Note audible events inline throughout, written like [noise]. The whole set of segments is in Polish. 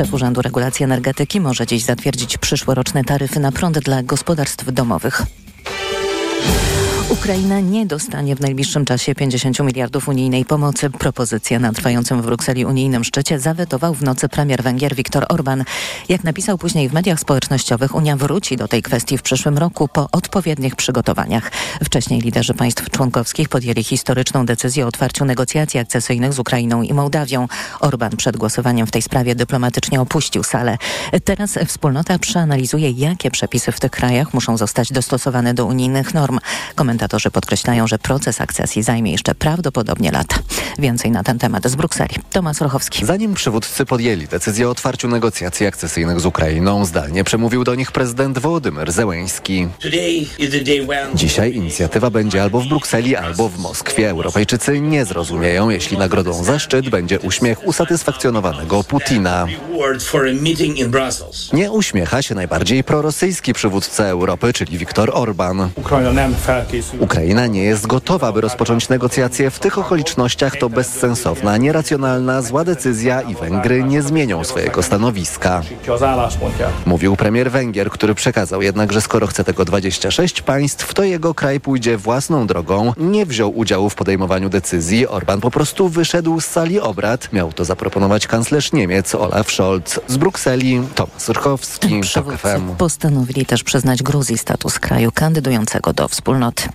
Szef Urzędu Regulacji Energetyki może dziś zatwierdzić przyszłoroczne taryfy na prąd dla gospodarstw domowych. Ukraina nie dostanie w najbliższym czasie 50 miliardów unijnej pomocy. Propozycję na trwającym w Brukseli unijnym szczycie zawetował w nocy premier Węgier Viktor Orban. Jak napisał później w mediach społecznościowych, Unia wróci do tej kwestii w przyszłym roku po odpowiednich przygotowaniach. Wcześniej liderzy państw członkowskich podjęli historyczną decyzję o otwarciu negocjacji akcesyjnych z Ukrainą i Mołdawią. Orban przed głosowaniem w tej sprawie dyplomatycznie opuścił salę. Teraz wspólnota przeanalizuje, jakie przepisy w tych krajach muszą zostać dostosowane do unijnych norm. Komentatorzy podkreślają, że proces akcesji zajmie jeszcze prawdopodobnie lata. Więcej na ten temat z Brukseli. Tomasz Rochowski. Zanim przywódcy podjęli decyzję o otwarciu negocjacji akcesyjnych z Ukrainą, zdalnie przemówił do nich prezydent Wołodymyr Zełęński. Dzisiaj inicjatywa będzie albo w Brukseli, albo w Moskwie. Europejczycy nie zrozumieją, jeśli nagrodą za szczyt będzie uśmiech usatysfakcjonowanego Putina. Nie uśmiecha się najbardziej prorosyjski przywódca Europy, czyli Viktor Orban. Ukraina nie jest gotowa, by rozpocząć negocjacje. W tych okolicznościach to bezsensowna, nieracjonalna, zła decyzja i Węgry nie zmienią swojego stanowiska. Mówił premier Węgier, który przekazał jednak, że skoro chce tego 26 państw, to jego kraj pójdzie własną drogą. Nie wziął udziału w podejmowaniu decyzji. Orban po prostu wyszedł z sali obrad. Miał to zaproponować kanclerz Niemiec Olaf Scholz. Z Brukseli Tomasz TOK FM. Postanowili też przyznać Gruzji status kraju kandydującego do wspólnoty.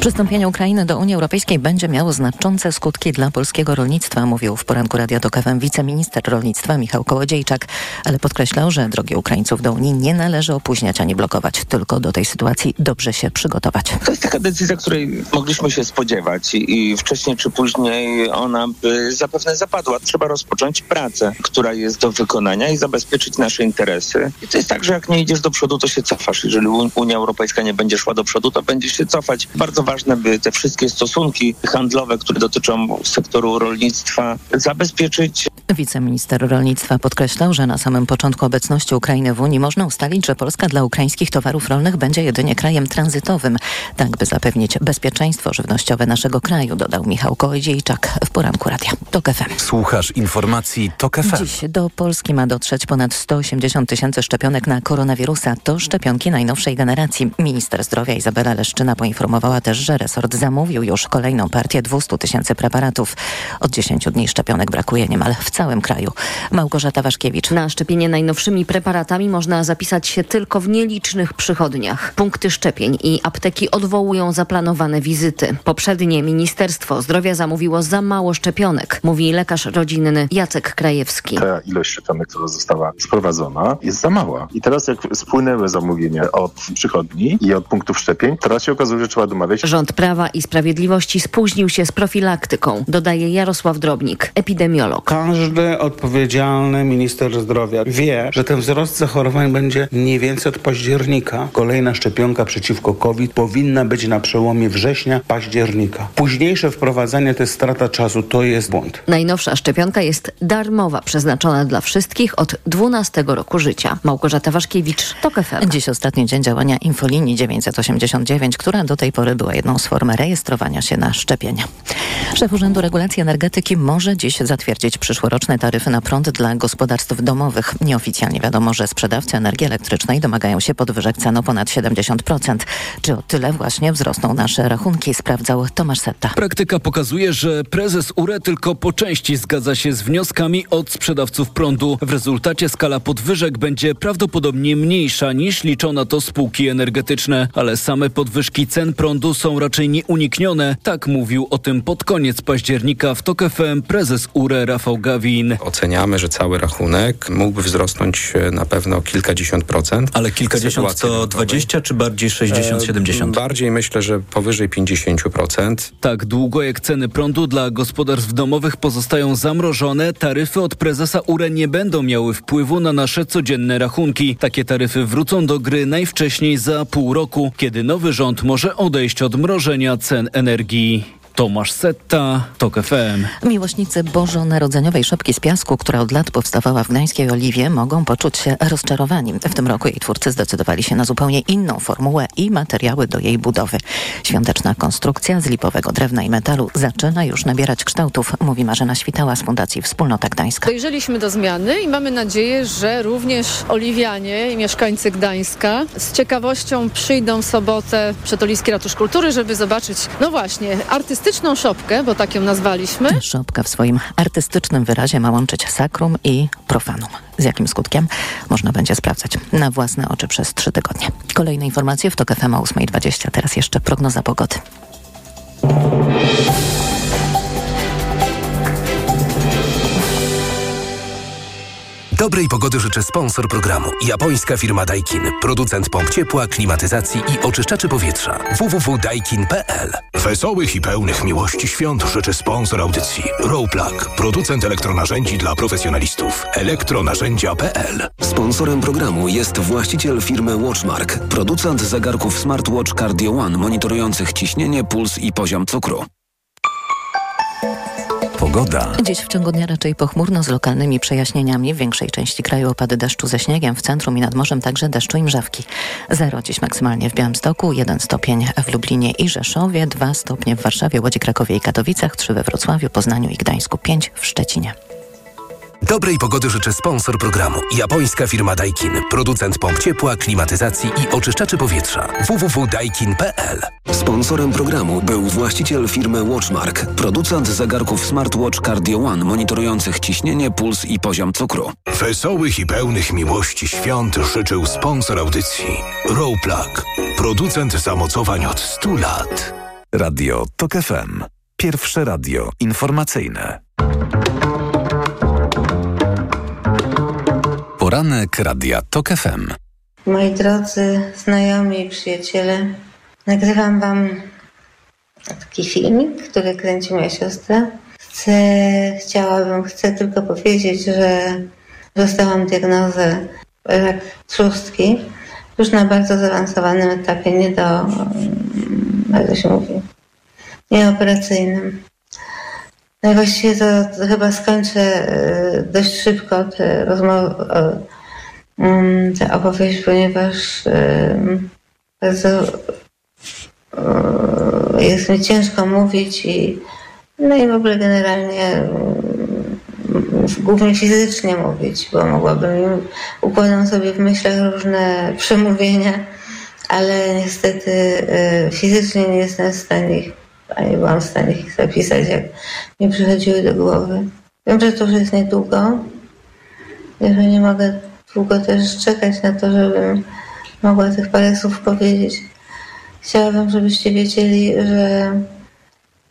Przystąpienie Ukrainy do Unii Europejskiej będzie miało znaczące skutki dla polskiego rolnictwa, mówił w poranku Radia Tok FM wiceminister rolnictwa Michał Kołodziejczak, ale podkreślał, że drogi Ukraińców do Unii nie należy opóźniać ani blokować, tylko do tej sytuacji dobrze się przygotować. To jest taka decyzja, której mogliśmy się spodziewać i wcześniej czy później ona by zapewne zapadła. Trzeba rozpocząć pracę, która jest do wykonania i zabezpieczyć nasze interesy. I to jest tak, że jak nie idziesz do przodu, to się cofasz. Jeżeli Unia Europejska nie będzie szła do przodu, to będzie się cofać. Bardzo ważne, by te wszystkie stosunki handlowe, które dotyczą sektoru rolnictwa, zabezpieczyć. Wiceminister rolnictwa podkreślał, że na samym początku obecności Ukrainy w Unii można ustalić, że Polska dla ukraińskich towarów rolnych będzie jedynie krajem tranzytowym, tak by zapewnić bezpieczeństwo żywnościowe naszego kraju, dodał Michał Kołodziejczak w poranku radia. TOK FM. Słuchasz informacji TOK FM. Dziś do Polski ma dotrzeć ponad 180 tysięcy szczepionek na koronawirusa. To szczepionki najnowszej generacji. Minister zdrowia Izabela Leszczyna poinformowała też, że resort zamówił już kolejną partię 200 tysięcy preparatów. Od 10 dni szczepionek brakuje niemal w całym kraju. Małgorzata Waszkiewicz. Na szczepienie najnowszymi preparatami można zapisać się tylko w nielicznych przychodniach. Punkty szczepień i apteki odwołują zaplanowane wizyty. Poprzednie Ministerstwo Zdrowia zamówiło za mało szczepionek, mówi lekarz rodzinny Jacek Krajewski. Ta ilość szczepionek, która została sprowadzona jest za mała. I teraz jak spłynęły zamówienia od przychodni i od punktów szczepień, teraz się okazuje, że trzeba domawiać. Rząd Prawa i Sprawiedliwości spóźnił się z profilaktyką, dodaje Jarosław Drobnik, epidemiolog. Każdy odpowiedzialny minister zdrowia wie, że ten wzrost zachorowań będzie mniej więcej od października. Kolejna szczepionka przeciwko COVID powinna być na przełomie września, października. Późniejsze wprowadzanie to jest strata czasu, to jest błąd. Najnowsza szczepionka jest darmowa, przeznaczona dla wszystkich od 12 roku życia. Małgorzata Waszkiewicz, TOK FM. Dziś ostatni dzień działania infolinii 989, która do tej pory była jedną z form rejestrowania się na szczepienia. Szef Urzędu Regulacji Energetyki może dziś zatwierdzić przyszłoroczne taryfy na prąd dla gospodarstw domowych. Nieoficjalnie wiadomo, że sprzedawcy energii elektrycznej domagają się podwyżek cen o ponad 70%. Czy o tyle właśnie wzrosną nasze rachunki, sprawdzał Tomasz Setta. Praktyka pokazuje, że prezes URE tylko po części zgadza się z wnioskami od sprzedawców prądu. W rezultacie skala podwyżek będzie prawdopodobnie mniejsza niż liczą na to spółki energetyczne, ale same podwyżki cen prądu są raczej nieuniknione. Tak mówił o tym pod koniec października w TOK FM prezes URE Rafał Gawin. Oceniamy, że cały rachunek mógłby wzrosnąć e, na pewno kilkadziesiąt procent. Ale kilkadziesiąt to 20 czy bardziej 60, 70? E, bardziej myślę, że powyżej 50%. Tak długo jak ceny prądu dla gospodarstw domowych pozostają zamrożone, taryfy od prezesa URE nie będą miały wpływu na nasze codzienne rachunki. Takie taryfy wrócą do gry najwcześniej za pół roku, kiedy nowy rząd może odejść od mrożenia cen energii. Tomasz Setta, TOK FM. Miłośnicy bożonarodzeniowej szopki z piasku, która od lat powstawała w Gdańskiej Oliwie, mogą poczuć się rozczarowani. W tym roku jej twórcy zdecydowali się na zupełnie inną formułę i materiały do jej budowy. Świąteczna konstrukcja z lipowego drewna i metalu zaczyna już nabierać kształtów, mówi Marzena Świtała z Fundacji Wspólnota Gdańska. Dojrzeliśmy do zmiany i mamy nadzieję, że również oliwianie i mieszkańcy Gdańska z ciekawością przyjdą w sobotę przed Oliski Ratusz Kultury, żeby zobaczyć, no właśnie, artystyczną szopkę, bo tak ją nazwaliśmy. Szopka w swoim artystycznym wyrazie ma łączyć sakrum i profanum. Z jakim skutkiem? Można będzie sprawdzać na własne oczy przez trzy tygodnie. Kolejne informacje w TOK FM o 8.20. Teraz jeszcze prognoza pogody. Dobrej pogody życzę sponsor programu. Japońska firma Daikin. Producent pomp ciepła, klimatyzacji i oczyszczaczy powietrza. www.daikin.pl Wesołych i pełnych miłości świąt życzy sponsor audycji. Rowplug. Producent elektronarzędzi dla profesjonalistów. Elektronarzędzia.pl Sponsorem programu jest właściciel firmy Watchmark. Producent zegarków smartwatch Cardio One monitorujących ciśnienie, puls i poziom cukru. Pogoda. Dziś w ciągu dnia raczej pochmurno z lokalnymi przejaśnieniami. W większej części kraju opady deszczu ze śniegiem, w centrum i nad morzem także deszczu i mrzawki. Zero dziś maksymalnie w Białymstoku, 1 stopień w Lublinie i Rzeszowie, 2 stopnie w Warszawie, Łodzi, Krakowie i Katowicach, 3 we Wrocławiu, Poznaniu i Gdańsku, 5 w Szczecinie. Dobrej pogody życzę sponsor programu. Japońska firma Daikin. Producent pomp ciepła, klimatyzacji i oczyszczaczy powietrza. www.daikin.pl Sponsorem programu był właściciel firmy Watchmark. Producent zegarków smartwatch Cardio One monitorujących ciśnienie, puls i poziom cukru. Wesołych i pełnych miłości świąt życzył sponsor audycji. Rowplug. Producent zamocowań od 100 lat. Radio TOK FM. Pierwsze radio informacyjne. Poranek Radia TOK FM. Moi drodzy znajomi i przyjaciele, nagrywam wam taki filmik, który kręci moja siostra. Chcę, chciałabym, chcę tylko powiedzieć, że dostałam diagnozę rak trzustki już na bardzo zaawansowanym etapie, nie do, jak to się mówi, nieoperacyjnym. No właściwie to, chyba skończę y, dość szybko tę rozmowę, mm, tę opowieść, ponieważ y, bardzo jest mi ciężko mówić i no i w ogóle generalnie głównie fizycznie mówić, bo mogłabym układam sobie w myślach różne przemówienia, ale niestety fizycznie nie jestem w stanie ich a nie byłam w stanie ich zapisać, jak mi przychodziły do głowy. Wiem, że to już jest niedługo, że nie mogę długo też czekać na to, żebym mogła tych parę słów powiedzieć. Chciałabym, żebyście wiedzieli, że,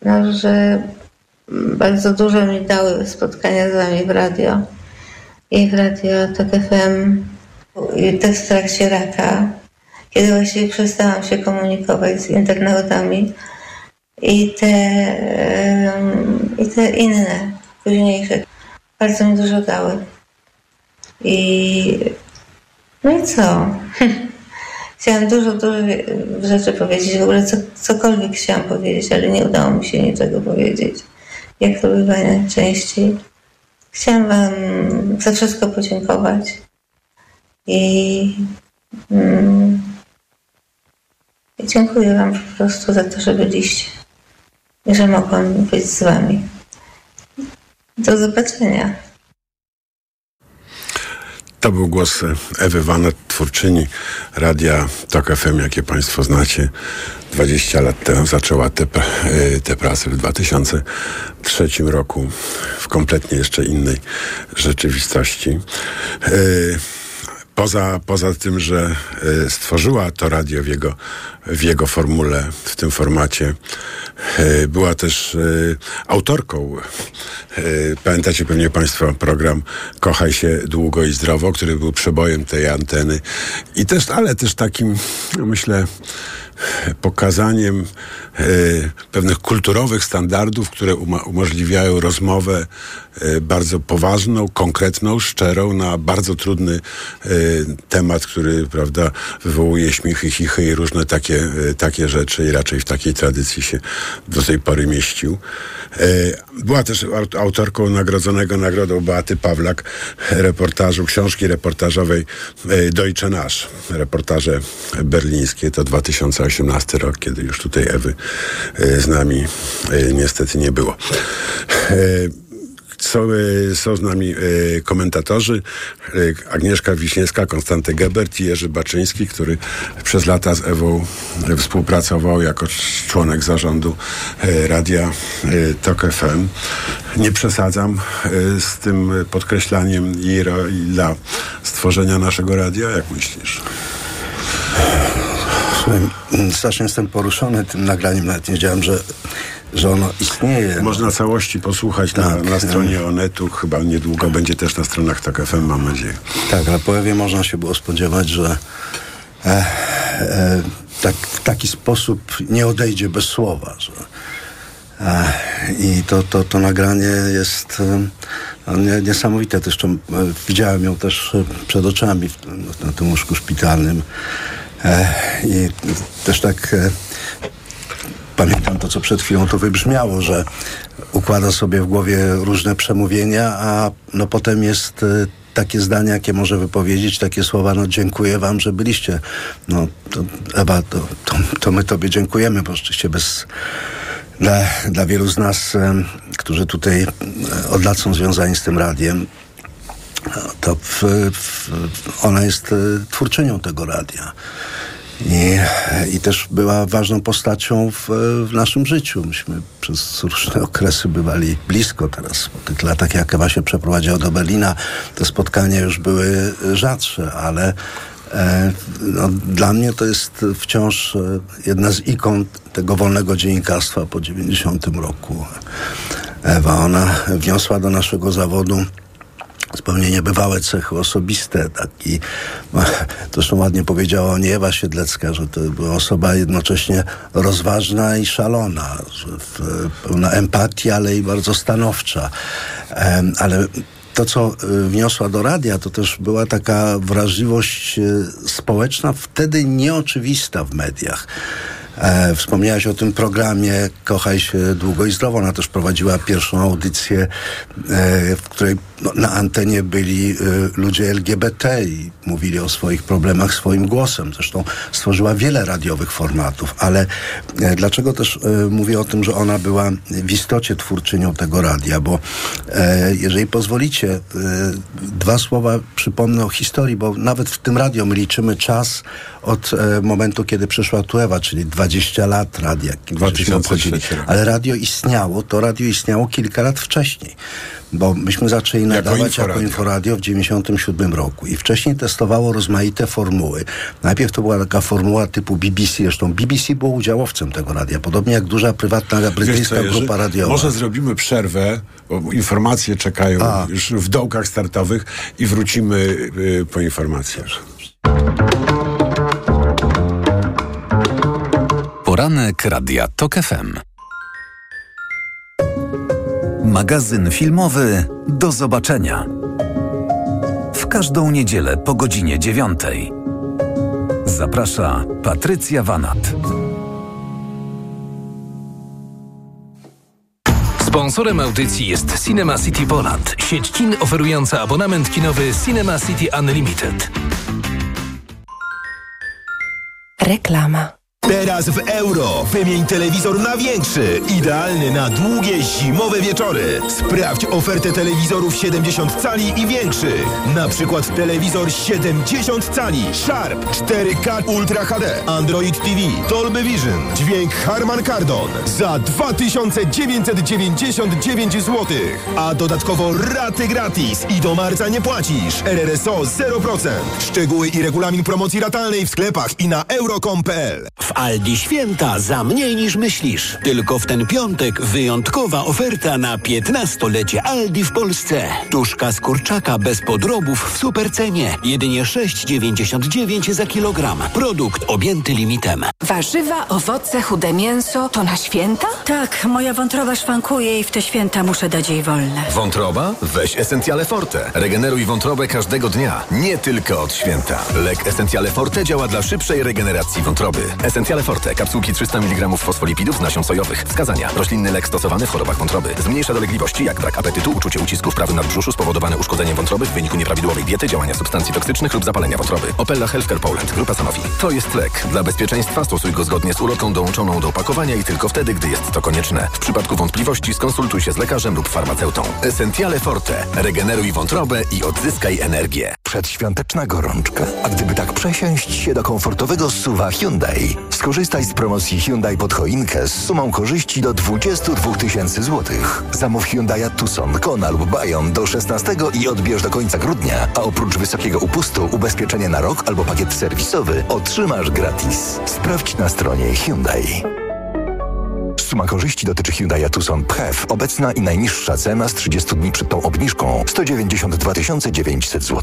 no, że bardzo dużo mi dały spotkania z wami w radio i w radio TOK FM i też w trakcie raka, kiedy właściwie przestałam się komunikować z internautami, i te, i te inne, późniejsze, bardzo mi dużo dały. I no i co? [laughs] Chciałam dużo, dużo rzeczy powiedzieć, w ogóle co, cokolwiek chciałam powiedzieć, ale nie udało mi się niczego powiedzieć, jak to bywa najczęściej. Chciałam Wam za wszystko podziękować i, mm, i dziękuję Wam po prostu za to, że byliście że mogłam być z Wami. Do zobaczenia. To był głos Ewy Wanet, twórczyni radia TOK FM, jakie Państwo znacie. 20 lat temu zaczęła te, te prace w 2003 roku w kompletnie jeszcze innej rzeczywistości. Poza, poza tym, że stworzyła to radio w jego, w jego formule, w tym formacie, była też autorką. Pamiętacie pewnie Państwo program Kochaj się długo i zdrowo, który był przebojem tej anteny. I też, ale też takim, myślę, pokazaniem pewnych kulturowych standardów, które umożliwiają rozmowę e, bardzo poważną, konkretną, szczerą na bardzo trudny e, temat, który prawda, wywołuje śmichy, chichy i różne takie, takie rzeczy i raczej w takiej tradycji się do tej pory mieścił. Była też autorką nagrodzonego nagrodą Beaty Pawlak reportażu, książki reportażowej Deutsche Nasz. Reportaże berlińskie to 2018 rok, kiedy już tutaj Ewy z nami niestety nie było. Są, są z nami komentatorzy Agnieszka Wiśniewska, Konstanty Gebert i Jerzy Baczyński, który przez lata z Ewą współpracował jako członek zarządu radia TOK FM. Nie przesadzam z tym podkreślaniem i dla stworzenia naszego radia, jak myślisz? Strasznie jestem poruszony tym nagraniem, nawet nie wiedziałem, że, że ono istnieje. Można całości posłuchać tak. na, na stronie Onetu, chyba niedługo będzie też na stronach TOK FM, mam nadzieję. Tak, na pojawie można się było spodziewać, że e, e, tak, w taki sposób nie odejdzie bez słowa, że e, i to, to, to nagranie jest no, niesamowite. Zresztą e, widziałem ją też przed oczami na tym łóżku szpitalnym. E, I też tak e, pamiętam to, co przed chwilą to wybrzmiało, że układa sobie w głowie różne przemówienia, a no potem jest e, takie zdania, jakie może wypowiedzieć, takie słowa, no dziękuję wam, że byliście. No to, Ewa, to, to, to my tobie dziękujemy, bo rzeczywiście bez... Dla, dla wielu z nas, którzy tutaj od lat są związani z tym radiem, to w, w, ona jest e, twórczynią tego radia. I, I też była ważną postacią w, w naszym życiu. Myśmy przez różne [laughs] okresy bywali blisko teraz. Po tych latach, jak Ewa się przeprowadziła do Berlina, te spotkania już były rzadsze, ale e, no, dla mnie to jest wciąż e, jedna z ikon tego wolnego dziennikarstwa po 90 roku. Ewa, ona wniosła do naszego zawodu zupełnie niebywałe cechy osobiste. Taki, zresztą ładnie powiedziała o niej Ewa Siedlecka, że to była osoba jednocześnie rozważna i szalona, że pełna empatii, ale i bardzo stanowcza. ale to, co y, wniosła do radia, to też była taka wrażliwość y, społeczna, wtedy nieoczywista w mediach. E, wspomniałaś o tym programie Kochaj się długo i zdrowo. Ona też prowadziła pierwszą audycję, e, w której no, na antenie byli e, ludzie LGBT i mówili o swoich problemach swoim głosem. Zresztą stworzyła wiele radiowych formatów, ale e, dlaczego też e, mówię o tym, że ona była w istocie twórczynią tego radia? Bo e, jeżeli pozwolicie, dwa słowa przypomnę o historii, bo nawet w tym radio my liczymy czas od momentu, kiedy przyszła Tuewa, czyli 20 lat radia. 2003 Ale radio istniało, to radio istniało kilka lat wcześniej bo myśmy zaczęli nadawać jako, jako Inforadio w 97 roku i wcześniej testowało rozmaite formuły. Najpierw to była taka formuła typu BBC, zresztą BBC było udziałowcem tego radia, podobnie jak duża prywatna brytyjska co, grupa radiowa. Może zrobimy przerwę, bo informacje czekają A. już w dołkach startowych i wrócimy y, po informacjach. Poranek Radia TOK FM. Magazyn filmowy Do zobaczenia. W każdą niedzielę po godzinie dziewiątej. Zaprasza Patrycja Wanat. Sponsorem audycji jest Cinema City Poland, sieć kin oferująca abonament kinowy Cinema City Unlimited. Reklama. Teraz w euro wymień telewizor na większy, idealny na długie zimowe wieczory. Sprawdź ofertę telewizorów 70 cali i większych. Na przykład telewizor 70 cali Sharp 4K Ultra HD, Android TV, Dolby Vision, dźwięk Harman Kardon za 2999 zł. A dodatkowo raty gratis i do marca nie płacisz. RRSO 0%. Szczegóły i regulamin promocji ratalnej w sklepach i na euro.com.pl. W Aldi święta za mniej niż myślisz. Tylko w ten piątek wyjątkowa oferta na 15-lecie Aldi w Polsce. Tuszka z kurczaka bez podrobów w supercenie. Jedynie 6,99 za kilogram. Produkt objęty limitem. Warzywa, owoce, chude mięso to na święta? Tak, moja wątroba szwankuje i w te święta muszę dać jej wolne. Wątroba? Weź Essentiale Forte. Regeneruj wątrobę każdego dnia, nie tylko od święta. Lek Essentiale Forte działa dla szybszej regeneracji wątroby. Essentiale Forte. Kapsułki 300 mg fosfolipidów z nasion sojowych. Wskazania. Roślinny lek stosowany w chorobach wątroby. Zmniejsza dolegliwości jak brak apetytu, uczucie ucisku w prawym nadbrzuszu spowodowane uszkodzeniem wątroby w wyniku nieprawidłowej diety, działania substancji toksycznych lub zapalenia wątroby. Opella Healthcare Poland. Grupa Sanofi. To jest lek. Dla bezpieczeństwa stosuj go zgodnie z ulotką dołączoną do opakowania i tylko wtedy, gdy jest to konieczne. W przypadku wątpliwości skonsultuj się z lekarzem lub farmaceutą. Essentiale Forte. Regeneruj wątrobę i odzyskaj energię. Przedświąteczna gorączka. A gdyby tak przesiąść się do komfortowego suwa Hyundai, skorzystaj z promocji Hyundai pod choinkę z sumą korzyści do 22 tysięcy złotych. Zamów Hyundai Tucson, Kona lub Bayon do 16 i odbierz do końca grudnia, a oprócz wysokiego upustu ubezpieczenie na rok albo pakiet serwisowy otrzymasz gratis. Sprawdź na stronie Hyundai. Suma korzyści dotyczy Hyundai Tucson PHEV. Obecna i najniższa cena z 30 dni przed tą obniżką 192 900 zł.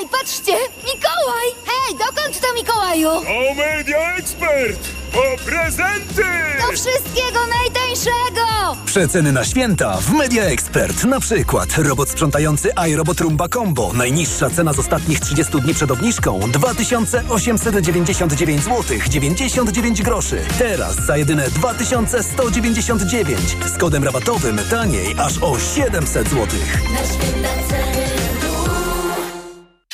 Ej, patrzcie! Mikołaj! Hej, dokąd to Mikołaju? O Media Expert! Po prezenty! Do wszystkiego najtańszego! Przeceny na święta w Media Expert. Na przykład robot sprzątający iRobot Rumba Combo. Najniższa cena z ostatnich 30 dni przed obniżką 2899 zł 99 groszy. Teraz za jedyne 2199 z kodem rabatowym taniej aż o 700 zł. Na święta ceny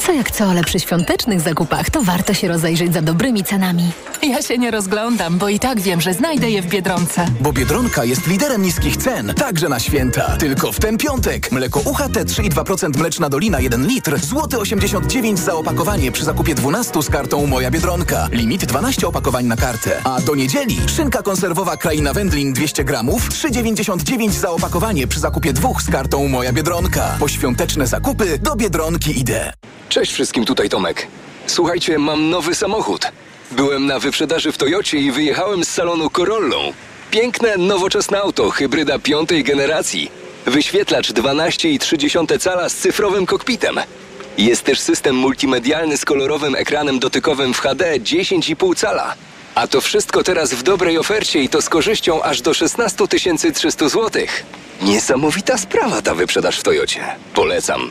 Co jak co, ale przy świątecznych zakupach to warto się rozejrzeć za dobrymi cenami. Ja się nie rozglądam, bo i tak wiem, że znajdę je w Biedronce. Bo Biedronka jest liderem niskich cen, także na święta. Tylko w ten piątek. Mleko UHT 3,2% mleczna dolina 1 litr, złoty 89 za opakowanie przy zakupie 12 z kartą Moja Biedronka. Limit 12 opakowań na kartę. A do niedzieli szynka konserwowa Kraina Wędlin 200 gramów, 3,99 za opakowanie przy zakupie dwóch z kartą Moja Biedronka. Po świąteczne zakupy do Biedronki idę. Cześć wszystkim, tutaj Tomek. Słuchajcie, mam nowy samochód. Byłem na wyprzedaży w Toyocie i wyjechałem z salonu Corollą. Piękne, nowoczesne auto, hybryda piątej generacji. Wyświetlacz 12,3 cala z cyfrowym kokpitem. Jest też system multimedialny z kolorowym ekranem dotykowym w HD 10,5 cala. A to wszystko teraz w dobrej ofercie i to z korzyścią aż do 16 300 zł. Niesamowita sprawa ta wyprzedaż w Toyocie. Polecam.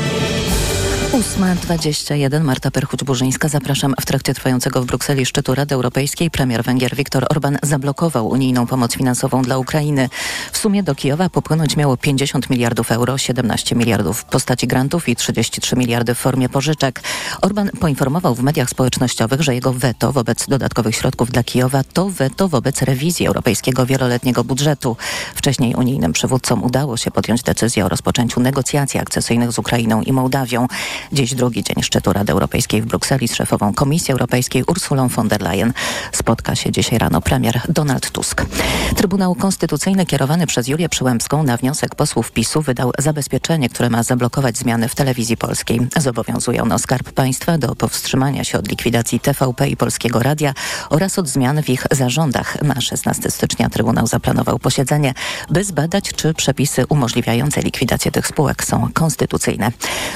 8.21 Marta Perchuć-Burzyńska. Zapraszam. W trakcie trwającego w Brukseli szczytu Rady Europejskiej premier Węgier Viktor Orban zablokował unijną pomoc finansową dla Ukrainy. W sumie do Kijowa popłynąć miało 50 miliardów euro, 17 miliardów w postaci grantów i 33 miliardy w formie pożyczek. Orban poinformował w mediach społecznościowych, że jego weto wobec dodatkowych środków dla Kijowa to weto wobec rewizji europejskiego wieloletniego budżetu. Wcześniej unijnym przywódcom udało się podjąć decyzję o rozpoczęciu negocjacji akcesyjnych z Ukrainą i Mołdawią. Dziś drugi dzień szczytu Rady Europejskiej w Brukseli z szefową Komisji Europejskiej Ursulą von der Leyen. Spotka się dzisiaj rano premier Donald Tusk. Trybunał Konstytucyjny kierowany przez Julię Przyłębską na wniosek posłów PiSu wydał zabezpieczenie, które ma zablokować zmiany w telewizji polskiej. Zobowiązuje ono Skarb Państwa do powstrzymania się od likwidacji TVP i Polskiego Radia oraz od zmian w ich zarządach. Na 16 stycznia Trybunał zaplanował posiedzenie, by zbadać, czy przepisy umożliwiające likwidację tych spółek są konstytucyjne.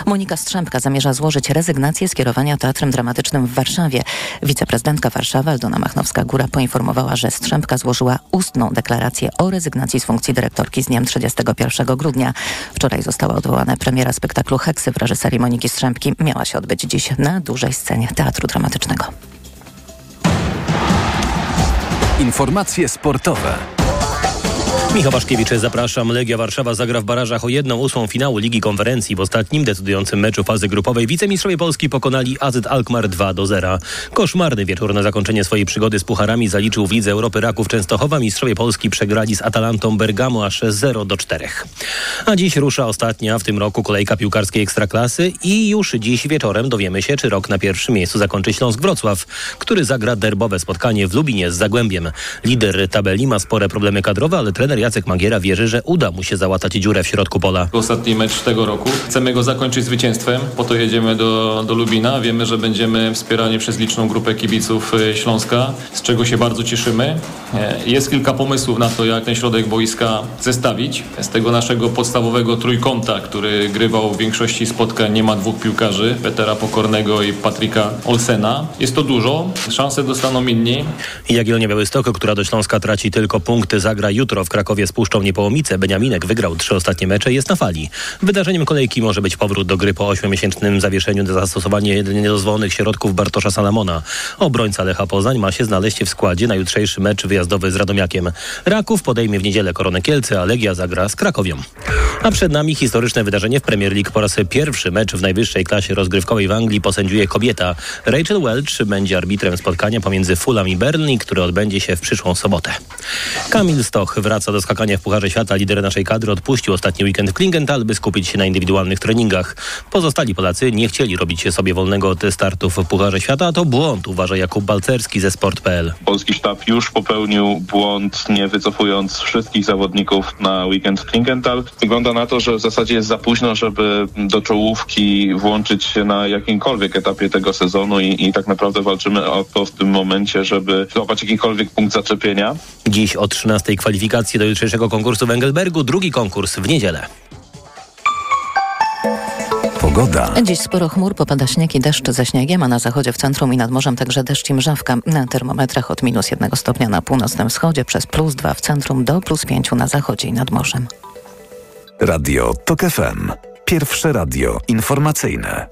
Monika Strzępka zamierza złożyć rezygnację z kierowania Teatrem Dramatycznym w Warszawie. Wiceprezydentka Warszawy Aldona Machnowska-Góra poinformowała, że Strzępka złożyła ustną deklarację o rezygnacji z funkcji dyrektorki z dniem 31 grudnia. Wczoraj została odwołana premiera spektaklu Heksy w reżyserii Moniki Strzępki. Miała się odbyć dziś na dużej scenie Teatru Dramatycznego. Informacje sportowe. Michał Waszkiewicz, zapraszam. Legia Warszawa zagra w barażach o jedną ósmą finału Ligi Konferencji. W ostatnim decydującym meczu fazy grupowej wicemistrzowie Polski pokonali AZ Alkmaar 2 do 0. Koszmarny wieczór na zakończenie swojej przygody z pucharami zaliczył w Lidze Europy Raków Częstochowa. Mistrzowie Polski przegrali z Atalantą Bergamo aż 0 do 4. A dziś rusza ostatnia w tym roku kolejka piłkarskiej Ekstraklasy i już dziś wieczorem dowiemy się, czy rok na pierwszym miejscu zakończy Śląsk Wrocław, który zagra derbowe spotkanie w Lubinie z Zagłębiem. Lider tabeli ma spore problemy kadrowe, ale Jacek Magiera wierzy, że uda mu się załatać dziurę w środku pola. Ostatni mecz tego roku. Chcemy go zakończyć zwycięstwem. Po to jedziemy do, do Lubina. Wiemy, że będziemy wspierani przez liczną grupę kibiców y, Śląska, z czego się bardzo cieszymy. E, Jest kilka pomysłów na to, jak ten środek boiska zestawić. Z tego naszego podstawowego trójkąta, który grywał w większości spotkań, nie ma dwóch piłkarzy, Petera Pokornego i Patryka Olsena. Jest to dużo. Szanse dostaną inni. Jagiellonia Białystok, która do Śląska traci tylko punkty, zagra jutro w Krakowie z Puszczą Niepołomice. Beniaminek wygrał trzy ostatnie mecze i jest na fali. Wydarzeniem kolejki może być powrót do gry po ośmiomiesięcznym zawieszeniu za zastosowanie niedozwolonych środków Bartosza Salamona. Obrońca Lecha Poznań ma się znaleźć w składzie na jutrzejszy mecz wyjazdowy z Radomiakiem. Raków podejmie w niedzielę Koronę Kielce, a Legia zagra z Krakowią. A przed nami historyczne wydarzenie w Premier League. Po raz pierwszy mecz w najwyższej klasie rozgrywkowej w Anglii posędziuje kobieta. Rachel Welch będzie arbitrem spotkania pomiędzy Fulham i Burnley, które odbędzie się w przyszłą sobotę. Kamil Stoch wraca do skakania w Pucharze Świata. Lider naszej kadry odpuścił ostatni weekend w Klingenthal, by skupić się na indywidualnych treningach. Pozostali Polacy nie chcieli robić sobie wolnego od startów w Pucharze Świata, a to błąd, uważa Jakub Balcerski ze Sport.pl. Polski sztab już popełnił błąd, nie wycofując wszystkich zawodników na weekend w Klingenthal. Wygląda na to, że w zasadzie jest za późno, żeby do czołówki włączyć się na jakimkolwiek etapie tego sezonu i, i tak naprawdę walczymy o to w tym momencie, żeby złapać jakikolwiek punkt zaczepienia. Dziś o 13 kwalifikacje do jutrzejszego konkursu w Engelbergu, drugi konkurs w niedzielę. Pogoda. Dziś sporo chmur, popada śnieg i deszcz ze śniegiem, a na zachodzie w centrum i nad morzem także deszcz i mrzawka. Na termometrach od minus jednego stopnia na północnym wschodzie przez plus dwa w centrum do plus pięciu na zachodzie i nad morzem. Radio TOK FM. Pierwsze radio informacyjne.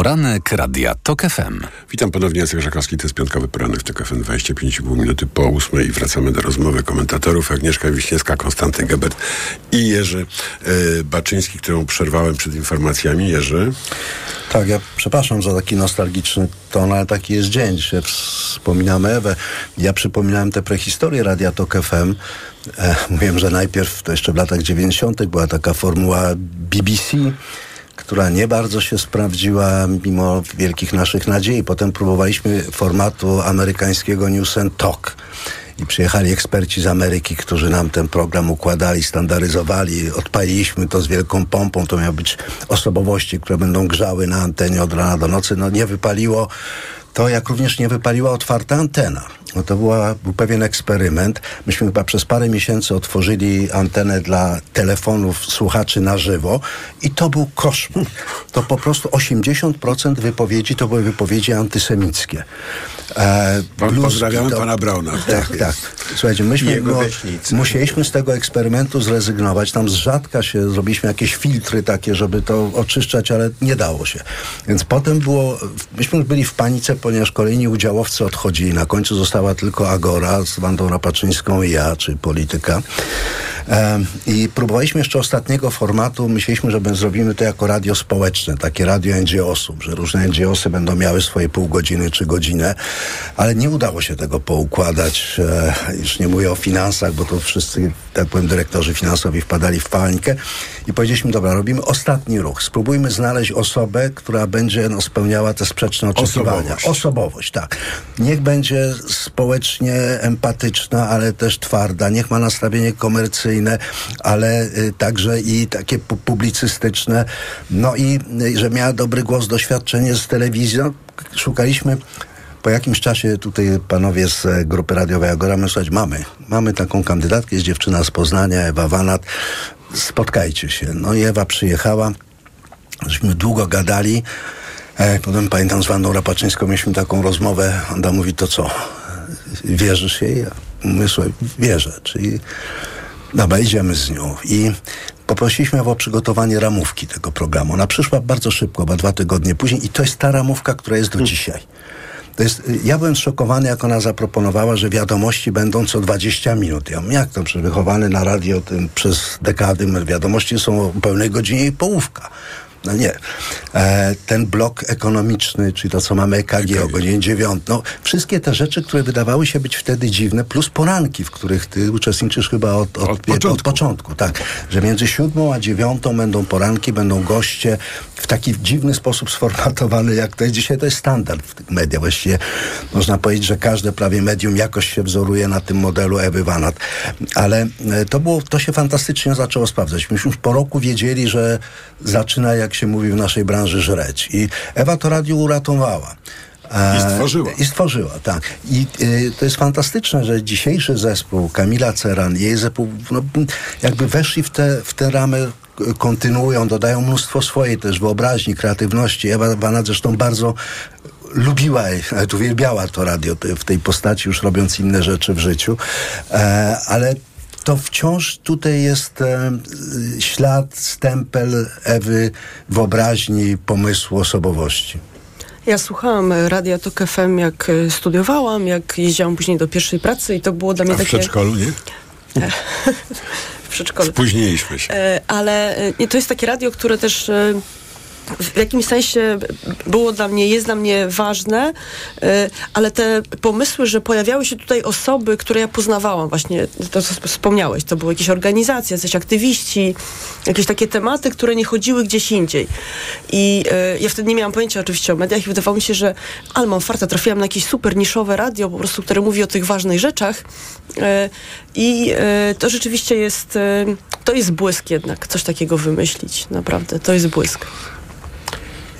Poranek Radia TOK FM. Witam ponownie, Jacek Żakowski, to jest piątkowy poranek w TOK FM, 25,5 minuty po ósmej i wracamy do rozmowy komentatorów Agnieszka Wiśniewska, Konstanty Gebert i Jerzy e, Baczyński, którą przerwałem przed informacjami. Jerzy? Tak, ja przepraszam za taki nostalgiczny ton, ale taki jest dzień. Dzisiaj wspominamy Ewę. Ja przypominałem tę prehistorię Radia Tok FM. E, mówiłem, że najpierw, to jeszcze w latach 90. była taka formuła BBC, która nie bardzo się sprawdziła mimo wielkich naszych nadziei. Potem próbowaliśmy formatu amerykańskiego News and Talk. I przyjechali eksperci z Ameryki, którzy nam ten program układali, standaryzowali. Odpaliliśmy to z wielką pompą. To miały być osobowości, które będą grzały na antenie od rana do nocy. No nie wypaliło to, jak również nie wypaliła otwarta antena. No to była, był pewien eksperyment. Myśmy chyba przez parę miesięcy otworzyli antenę dla telefonów słuchaczy na żywo i to był koszmar. To po prostu 80% wypowiedzi to były wypowiedzi antysemickie. E, Pozdrawiamy to, pana Brauna. Tak, tak. [laughs] Słuchajcie, myśmy no, musieliśmy z tego eksperymentu zrezygnować. Tam z rzadka się zrobiliśmy jakieś filtry takie, żeby to oczyszczać, ale nie dało się. Więc potem było, myśmy byli w panice, ponieważ kolejni udziałowcy odchodzili. Na końcu została tylko Agora z Wandą Rapaczyńską i ja, czy polityka. I próbowaliśmy jeszcze ostatniego formatu. Myśleliśmy, że zrobimy to jako radio społeczne, takie radio NGO-sów, że różne NGO-sy będą miały swoje pół godziny czy godzinę, ale nie udało się tego poukładać. E, już nie mówię o finansach, bo to wszyscy, tak powiem, dyrektorzy finansowi wpadali w panikę i powiedzieliśmy, dobra, robimy ostatni ruch. Spróbujmy znaleźć osobę, która będzie no, spełniała te sprzeczne oczekiwania. Osobowość. Osobowość, tak. Niech będzie społecznie empatyczna, ale też twarda. Niech ma nastawienie komercyjne, ale y, także i takie pu publicystyczne. No i y, że miała dobry głos, doświadczenie z telewizją. Szukaliśmy po jakimś czasie tutaj panowie z e, grupy radiowej Agora my słuchać, mamy, mamy taką kandydatkę, jest dziewczyna z Poznania, Ewa Wanat, spotkajcie się. No i Ewa przyjechała, żeśmy długo gadali, e, potem pamiętam z Wandą Rapaczyńską mieliśmy taką rozmowę, ona mówi, to co, wierzysz jej? Ja mówię, słuchaj, wierzę, czyli dobra, idziemy z nią i poprosiliśmy ją o przygotowanie ramówki tego programu. Ona przyszła bardzo szybko, chyba dwa tygodnie później i to jest ta ramówka, która jest do dzisiaj. To jest, ja byłem zszokowany, jak ona zaproponowała, że wiadomości będą co 20 minut. Ja mówię, jak to, przecież wychowany na radio tym, przez dekady, wiadomości są o pełnej godzinie i połówka. No nie. E, ten blok ekonomiczny, czyli to, co mamy EKG o godzinie 9, no wszystkie te rzeczy, które wydawały się być wtedy dziwne, plus poranki, w których ty uczestniczysz chyba od, od, od, początku. od początku. Tak, że między siódmą a dziewiątą będą poranki, będą goście w taki dziwny sposób sformatowany, jak to jest dzisiaj, to jest standard w tych mediach. Właściwie można powiedzieć, że każde prawie medium jakoś się wzoruje na tym modelu Ewy Wanat. Ale e, to było, to się fantastycznie zaczęło sprawdzać. Myśmy już po roku wiedzieli, że zaczyna jak jak się mówi w naszej branży, żreć. I Ewa to radio uratowała. I stworzyła. I stworzyła, tak. I y, to jest fantastyczne, że dzisiejszy zespół, Kamila Ceran, jej zespół, no, jakby weszli w te, w te ramy kontynuują, dodają mnóstwo swojej też wyobraźni, kreatywności. Ewa Banat zresztą bardzo lubiła, nawet uwielbiała to radio w tej postaci, już robiąc inne rzeczy w życiu. E, ale to wciąż tutaj jest e, ślad, stempel Ewy wyobraźni, pomysłu, osobowości. Ja słuchałam Radia Tok FM, jak e, studiowałam, jak jeździłam później do pierwszej pracy i to było dla mnie A w takie... w przedszkolu, nie? [laughs] w przedszkolu. Spóźniliśmy się. E, ale nie, to jest takie radio, które też e, w jakimś sensie było dla mnie, jest dla mnie ważne, e, ale te pomysły, że pojawiały się tutaj osoby, które ja poznawałam, właśnie to, co wspomniałeś, to były jakieś organizacje, jakieś aktywiści, jakieś takie tematy, które nie chodziły gdzieś indziej. I e, ja wtedy nie miałam pojęcia oczywiście o mediach i wydawało mi się, że ale mam farta, trafiłam na jakieś super niszowe radio, po prostu, które mówi o tych ważnych rzeczach e, i to rzeczywiście jest, to jest błysk jednak, coś takiego wymyślić, naprawdę, to jest błysk.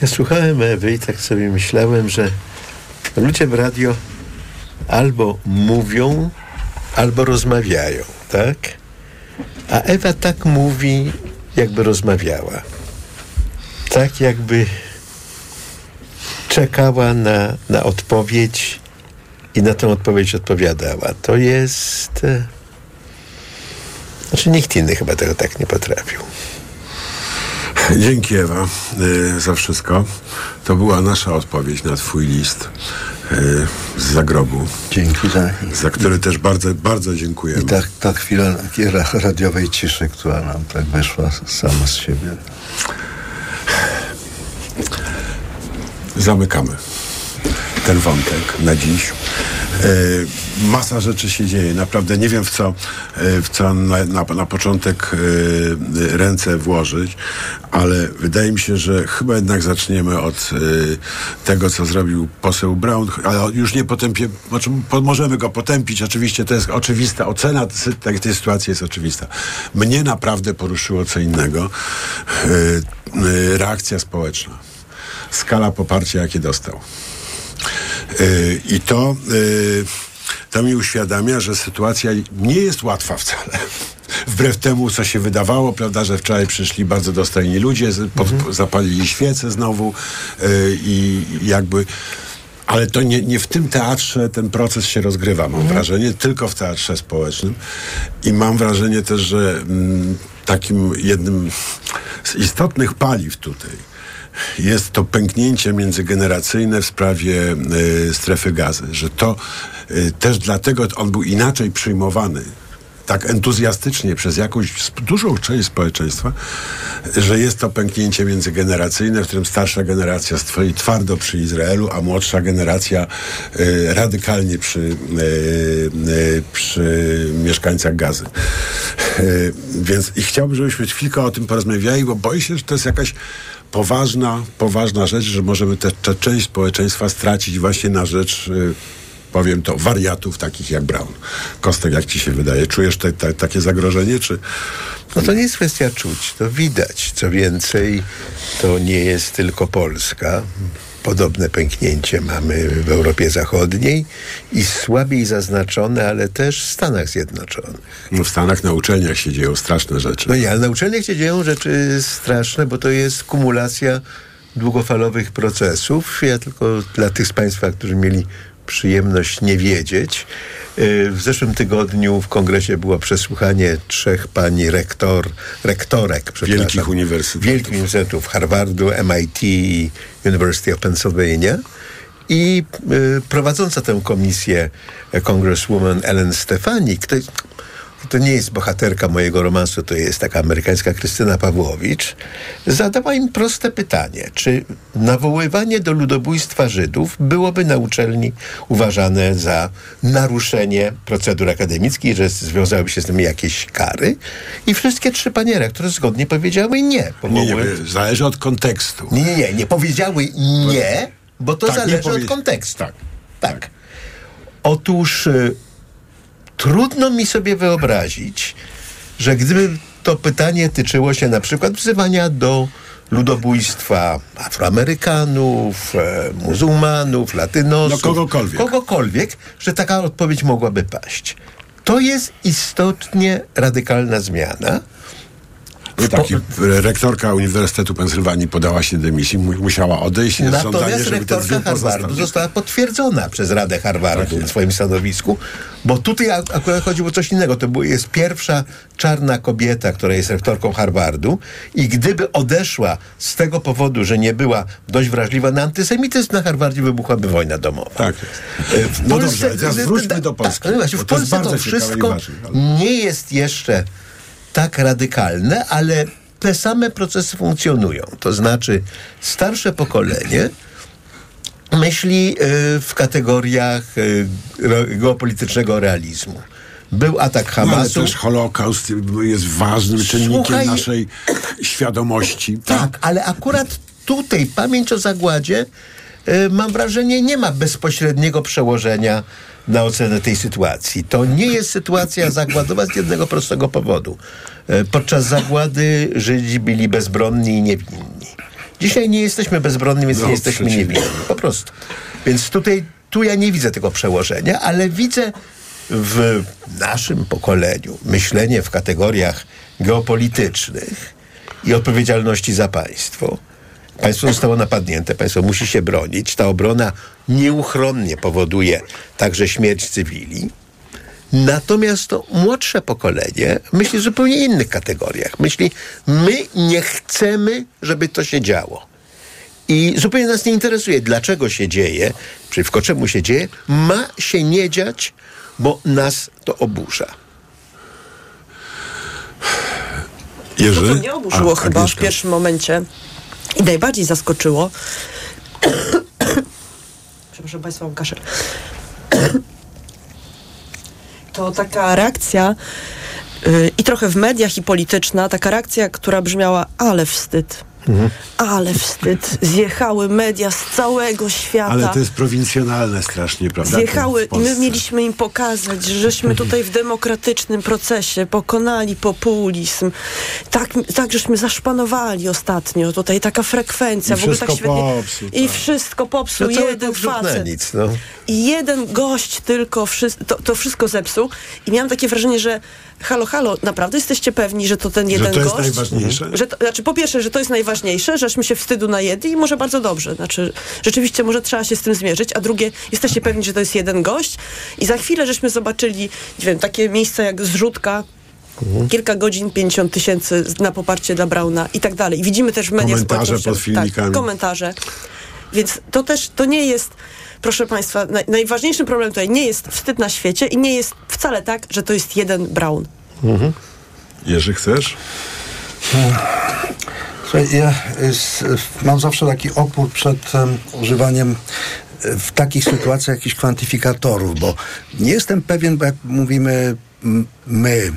Ja słuchałem Ewy i tak sobie myślałem, że ludzie w radio albo mówią, albo rozmawiają, tak? A Ewa tak mówi, jakby rozmawiała. Tak jakby czekała na, na odpowiedź i na tę odpowiedź odpowiadała. To jest. E, znaczy, nikt inny chyba tego tak nie potrafił. Dzięki Ewa y, za wszystko. To była nasza odpowiedź na Twój list y, z zagrobu. Dzięki za, za który też bardzo, bardzo dziękujemy. I ta, ta chwila takiej radiowej ciszy, która nam tak wyszła sama z siebie. Zamykamy ten wątek na dziś. E, masa rzeczy się dzieje. Naprawdę nie wiem, w co, e, w co na, na, na początek e, ręce włożyć, ale wydaje mi się, że chyba jednak zaczniemy od tego, co zrobił poseł Brown, ale już nie potępie, znaczy możemy go potępić, oczywiście to jest oczywista ocena tej, tej sytuacji jest oczywista. Mnie naprawdę poruszyło co innego. Reakcja społeczna. Skala poparcia, jakie dostał. I to, y, to mi uświadamia, że sytuacja nie jest łatwa wcale. Wbrew temu, co się wydawało, prawda, że wczoraj przyszli bardzo dostojni ludzie, pod, mhm. zapalili świece znowu y, i jakby ale to nie, nie w tym teatrze ten proces się rozgrywa, mam mhm. wrażenie, tylko w teatrze społecznym. I mam wrażenie też, że mm, takim jednym z istotnych paliw tutaj jest to pęknięcie międzygeneracyjne w sprawie y, strefy gazy, że to y, też dlatego on był inaczej przyjmowany tak entuzjastycznie przez jakąś dużą część społeczeństwa, że jest to pęknięcie międzygeneracyjne, w którym starsza generacja stoi twardo przy Izraelu, a młodsza generacja y, radykalnie przy, y, y, przy mieszkańcach gazy. Więc i chciałbym, żebyśmy chwilkę o tym porozmawiali, bo boję się, że to jest jakaś poważna, poważna rzecz, że możemy tę część społeczeństwa stracić właśnie na rzecz y, powiem to, wariatów takich jak Brown. Kostek, jak ci się wydaje? Czujesz te, te, takie zagrożenie, czy... No to nie jest kwestia czuć, to widać. Co więcej, to nie jest tylko Polska. Podobne pęknięcie mamy w Europie Zachodniej i słabiej zaznaczone, ale też w Stanach Zjednoczonych. No w Stanach na uczelniach się dzieją straszne rzeczy. No nie, ale na uczelniach się dzieją rzeczy straszne, bo to jest kumulacja długofalowych procesów. Ja tylko dla tych z Państwa, którzy mieli przyjemność nie wiedzieć. Y, w zeszłym tygodniu w kongresie było przesłuchanie trzech pani rektor, rektorek wielkich uniwersytetów. Wielkich uniwersytetów Harvardu, MIT i University of Pennsylvania. I y, prowadząca tę komisję Congresswoman Ellen Stefanik, to, to nie jest bohaterka mojego romansu, to jest taka amerykańska Krystyna Pawłowicz, zadała im proste pytanie, czy nawoływanie do ludobójstwa Żydów byłoby na uczelni uważane za naruszenie procedur akademickich, że związałyby się z tym jakieś kary? I wszystkie trzy panie rektor zgodnie powiedziały nie. Nie, nie, zależy od kontekstu. nie, nie, nie, nie powiedziały nie, bo to Tak, zależy od kontekstu. Tak. tak. Otóż y, trudno mi sobie wyobrazić, że gdyby to pytanie tyczyło się na przykład wzywania do ludobójstwa Afroamerykanów, e, muzułmanów, latynosów, No, kogokolwiek. kogokolwiek, że taka odpowiedź mogłaby paść. To jest istotnie radykalna zmiana. Taki, rektorka Uniwersytetu Pensylwanii podała się dymisji, mu- musiała odejść. Jest Natomiast rektorka Harvardu została potwierdzona przez Radę Harvardu Tak w swoim stanowisku, bo tutaj ak- akurat chodziło o coś innego. To jest pierwsza czarna kobieta, która jest rektorką Harvardu i gdyby odeszła z tego powodu, że nie była dość wrażliwa na antysemityzm, na Harvardzie wybuchłaby wojna domowa. Tak. W No Polsce- dobrze, teraz wróćmy do Polski, Tak, no właśnie, w Polsce to wszystko nie jest jeszcze tak radykalne, ale te same procesy funkcjonują. To znaczy starsze pokolenie myśli y, w kategoriach y, geopolitycznego realizmu. Był atak No, ale Hamasu. też Holokaust jest ważnym czynnikiem Słuchaj- naszej świadomości. Tak, ale akurat tutaj pamięć o zagładzie, y, mam wrażenie, nie ma bezpośredniego przełożenia na ocenę tej sytuacji. To nie jest sytuacja zagładowa z jednego prostego powodu. Y, podczas zagłady Żydzi byli bezbronni i niewinni. Dzisiaj nie jesteśmy bezbronni, więc No, nie jesteśmy przeciwnie. niewinni. Po prostu. Więc tutaj, tu ja nie widzę tego przełożenia, ale widzę w naszym pokoleniu myślenie w kategoriach geopolitycznych i odpowiedzialności za państwo. Państwo zostało napadnięte, państwo musi się bronić. Ta obrona nieuchronnie powoduje także śmierć cywili. Natomiast to młodsze pokolenie myśli w zupełnie innych kategoriach. Myśli, my nie chcemy, żeby to się działo. I zupełnie nas nie interesuje, dlaczego się dzieje, przeciwko czemu się dzieje. Ma się nie dziać, bo nas to oburza. Jerzy? To, co mnie oburzyło A, chyba w pierwszym momencie i najbardziej zaskoczyło. Przepraszam Państwa, mam kaszel. [clears throat] To taka reakcja yy, i trochę w mediach i polityczna, taka reakcja, która brzmiała, ale wstyd. Ale wstyd. Zjechały media z całego świata. Ale to jest prowincjonalne strasznie, prawda? Zjechały i my mieliśmy im pokazać, że żeśmy tutaj w demokratycznym procesie pokonali populizm. Tak, tak żeśmy zaszpanowali ostatnio. Tutaj taka frekwencja. I w ogóle tak wszystko świetnie. popsuł, I wszystko popsuł. No jeden facet. nic, no. I jeden gość tylko wszy- to, to wszystko zepsuł. I miałam takie wrażenie, że halo, halo, naprawdę jesteście pewni, że to ten Że jeden to jest gość? najważniejsze? Że to, znaczy, po pierwsze, że to jest najważniejsze, żeśmy się wstydu najedli i może bardzo dobrze. Znaczy, rzeczywiście może trzeba się z tym zmierzyć. A drugie, jesteście pewni, że to jest jeden gość. I za chwilę żeśmy zobaczyli, nie wiem, takie miejsca jak zrzutka, Kilka godzin, 50 tysięcy na poparcie dla Brauna i tak dalej. Widzimy też w mediach Komentarze pod filmikami. Tak, komentarze. Więc to też, to nie jest, proszę Państwa, naj, najważniejszym problemem tutaj nie jest wstyd na świecie i nie jest wcale tak, że to jest jeden Brown. Mhm. Jerzy, chcesz? Słuchaj, ja y, s- mam zawsze taki opór przed em, używaniem y, w takich sytuacjach jakichś kwantyfikatorów, bo nie jestem pewien, bo jak mówimy my,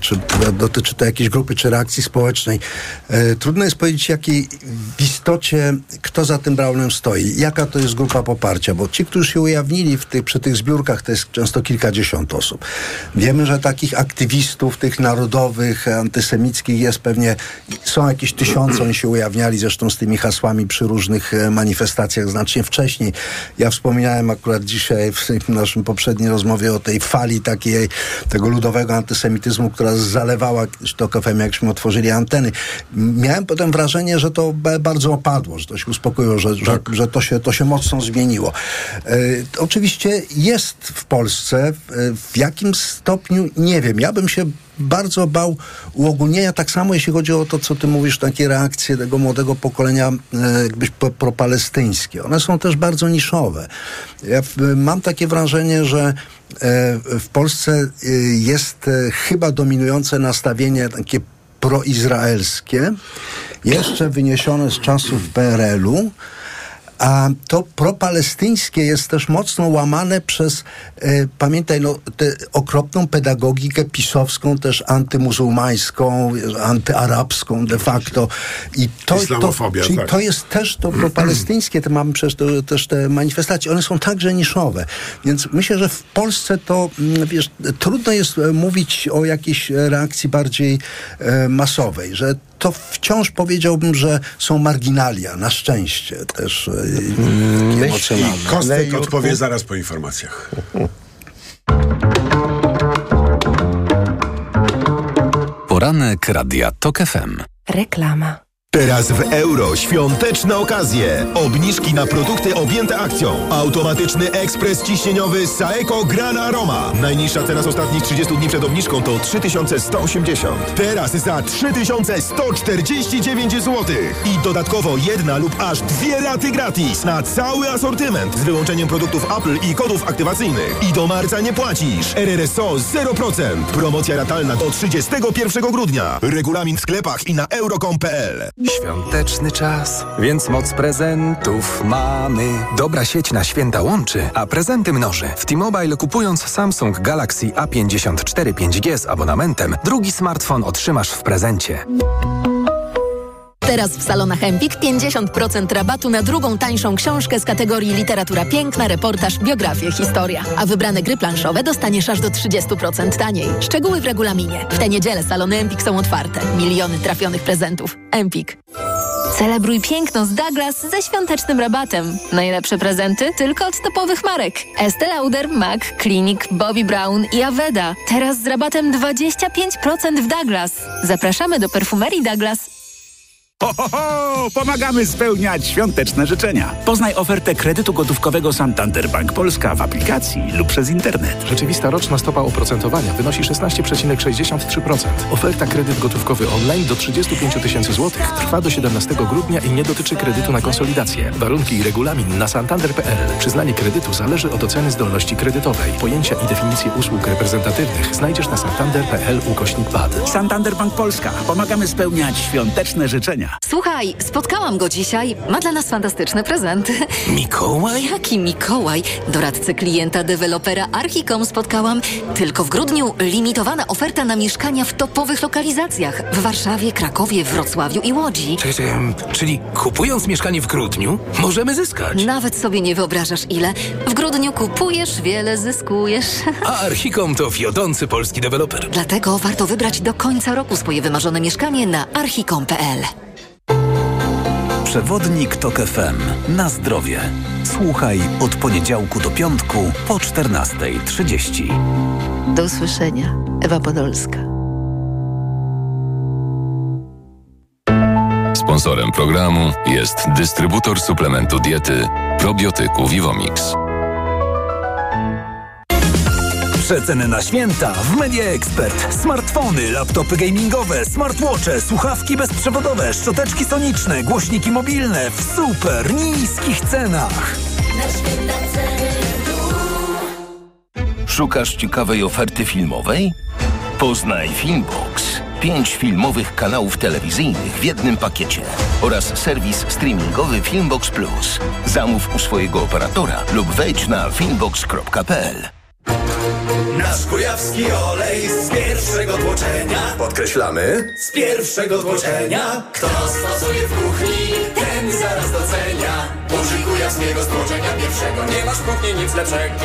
czy to dotyczy to jakiejś grupy, czy reakcji społecznej, e, trudno jest powiedzieć, jakiej w istocie, kto za tym Brownem stoi, jaka to jest grupa poparcia, bo ci, którzy się ujawnili w tych, przy tych zbiórkach, to jest często kilkadziesiąt osób. Wiemy, że takich aktywistów, tych narodowych, antysemickich jest pewnie, są jakieś tysiące, oni się ujawniali zresztą z tymi hasłami przy różnych e, manifestacjach znacznie wcześniej. Ja wspominałem akurat dzisiaj w naszym poprzedniej rozmowie o tej fali takiej, tego ludowego antysemityzmu, która zalewała to KFM, jakśmy otworzyli anteny. Miałem potem wrażenie, że to ba- bardzo opadło, że to się uspokoiło, że, że, że to, się, to się mocno zmieniło. E, oczywiście jest w Polsce, w jakim stopniu, nie wiem, ja bym się bardzo bał uogólnienia, tak samo jeśli chodzi o to, co ty mówisz, takie reakcje tego młodego pokolenia e, jakbyś propalestyńskie. One są też bardzo niszowe. Ja mam takie wrażenie, że e, w Polsce e, jest chyba dominujące nastawienie takie proizraelskie, jeszcze wyniesione z czasów PRL-u, a to propalestyńskie jest też mocno łamane przez, e, pamiętaj, no, tę okropną pedagogikę pisowską, też antymuzułmańską, antyarabską de facto. I to, to, czyli tak. to jest też to propalestyńskie, te mamy przecież to, też te manifestacje, one są także niszowe. Więc myślę, że w Polsce to, mm, wiesz, trudno jest e, mówić o jakiejś reakcji bardziej e, masowej, że to wciąż powiedziałbym, że są marginalia, na szczęście też emocjonalne. Kostek odpowie zaraz po informacjach. Poranek Radia TOK FM. Reklama. Teraz w euro świąteczne okazje. Obniżki na produkty objęte akcją. Automatyczny ekspres ciśnieniowy Saeco Gran Aroma. Najniższa cena z ostatnich 30 dni przed obniżką to 3180. Teraz za 3149 zł. I dodatkowo jedna lub aż dwie raty gratis na cały asortyment z wyłączeniem produktów Apple i kodów aktywacyjnych. I do marca nie płacisz. RRSO 0%. Promocja ratalna do 31 grudnia. Regulamin w sklepach i na euro.com.pl. Świąteczny czas, więc moc prezentów mamy. Dobra sieć na święta łączy, a prezenty mnoży. W T-Mobile kupując Samsung Galaxy A54 5G z abonamentem, drugi smartfon otrzymasz w prezencie. Teraz w salonach Empik 50% rabatu na drugą tańszą książkę z kategorii literatura piękna, reportaż, biografie, historia. A wybrane gry planszowe dostaniesz aż do 30% taniej. Szczegóły w regulaminie. W tę niedzielę salony Empik są otwarte. Miliony trafionych prezentów. Empik. Celebruj piękno z Douglas ze świątecznym rabatem. Najlepsze prezenty tylko od topowych marek. Estée Lauder, MAC, Clinic, Bobbi Brown i Aveda. Teraz z rabatem 25% w Douglas. Zapraszamy do perfumerii Douglas. Ho, ho, ho! Pomagamy spełniać świąteczne życzenia. Poznaj ofertę kredytu gotówkowego Santander Bank Polska w aplikacji lub przez internet. Rzeczywista roczna stopa oprocentowania wynosi 16,63%. Oferta kredyt gotówkowy online do 35 tysięcy złotych trwa do 17 grudnia i nie dotyczy kredytu na konsolidację. Warunki i regulamin na santander.pl. Przyznanie kredytu zależy od oceny zdolności kredytowej. Pojęcia i definicje usług reprezentatywnych znajdziesz na santander.pl ukośnik. Santander Bank Polska. Pomagamy spełniać świąteczne życzenia. Słuchaj, spotkałam go dzisiaj. Ma dla nas fantastyczne prezenty. [laughs] Mikołaj? Jaki Mikołaj? Doradcę klienta dewelopera Archicom spotkałam. Tylko w grudniu limitowana oferta na mieszkania w topowych lokalizacjach. W Warszawie, Krakowie, Wrocławiu i Łodzi. Czekaj, czekaj, czyli kupując mieszkanie w grudniu, możemy zyskać. Nawet sobie nie wyobrażasz ile. W grudniu kupujesz, wiele zyskujesz. [laughs] A Archicom to wiodący polski deweloper. Dlatego warto wybrać do końca roku swoje wymarzone mieszkanie na archicom.pl. Przewodnik TOK FM. Na zdrowie. Słuchaj od poniedziałku do piątku po 14.30. Do usłyszenia. Ewa Podolska. Sponsorem programu jest dystrybutor suplementu diety probiotyku Vivomix. Przeceny na święta w Media Expert. Smartfony, laptopy gamingowe, smartwatche, słuchawki bezprzewodowe, szczoteczki soniczne, głośniki mobilne w super niskich cenach. Szukasz ciekawej oferty filmowej? Poznaj Filmbox. Pięć filmowych kanałów telewizyjnych w jednym pakiecie oraz serwis streamingowy Filmbox Plus. Zamów u swojego operatora lub wejdź na filmbox.pl. Nasz kujawski olej z pierwszego tłoczenia. Podkreślamy. Z pierwszego tłoczenia. Kto stosuje w kuchni, ten zaraz docenia. Użyj kujawskiego stłoczenia pierwszego. Nie masz kuchni nic lepszego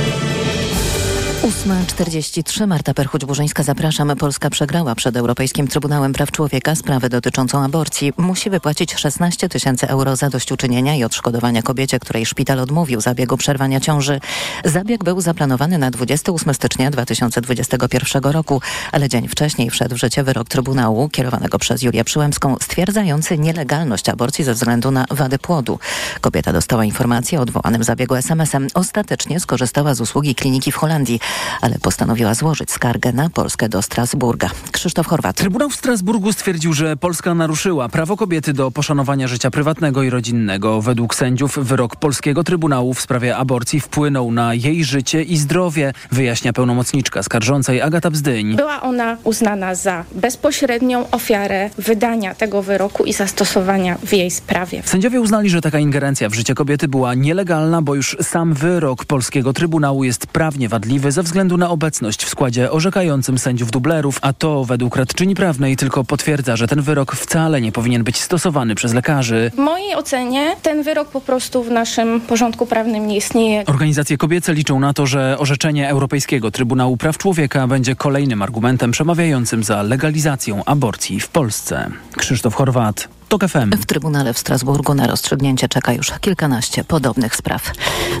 8.43 Marta Perchuć-Burzyńska, zapraszam. Polska przegrała przed Europejskim Trybunałem Praw Człowieka sprawę dotyczącą aborcji. Musi wypłacić 16 tysięcy euro zadośćuczynienia i odszkodowania kobiecie, której szpital odmówił zabiegu przerwania ciąży. Zabieg był zaplanowany na 28 stycznia 2021 roku, ale dzień wcześniej wszedł w życie wyrok Trybunału kierowanego przez Julię Przyłębską stwierdzający nielegalność aborcji ze względu na wady płodu. Kobieta dostała informację o odwołanym zabiegu SMS-em. Ostatecznie skorzystała z usługi kliniki w Holandii ale postanowiła złożyć skargę na Polskę do Strasburga. Krzysztof Horwat. Trybunał w Strasburgu stwierdził, że Polska naruszyła prawo kobiety do poszanowania życia prywatnego i rodzinnego. Według sędziów wyrok polskiego Trybunału w sprawie aborcji wpłynął na jej życie i zdrowie, wyjaśnia pełnomocniczka skarżącej Agata Bzdyń. Była ona uznana za bezpośrednią ofiarę wydania tego wyroku i zastosowania w jej sprawie. Sędziowie uznali, że taka ingerencja w życie kobiety była nielegalna, bo już sam wyrok polskiego Trybunału jest prawnie wadliwy ze względu na obecność w składzie orzekającym sędziów dublerów, a to według radczyni prawnej tylko potwierdza, że ten wyrok wcale nie powinien być stosowany przez lekarzy. W mojej ocenie ten wyrok po prostu w naszym porządku prawnym nie istnieje. Organizacje kobiece liczą na to, że orzeczenie Europejskiego Trybunału Praw Człowieka będzie kolejnym argumentem przemawiającym za legalizacją aborcji w Polsce. Krzysztof Horwat. TOK FM. W Trybunale w Strasburgu na rozstrzygnięcie czeka już kilkanaście podobnych spraw.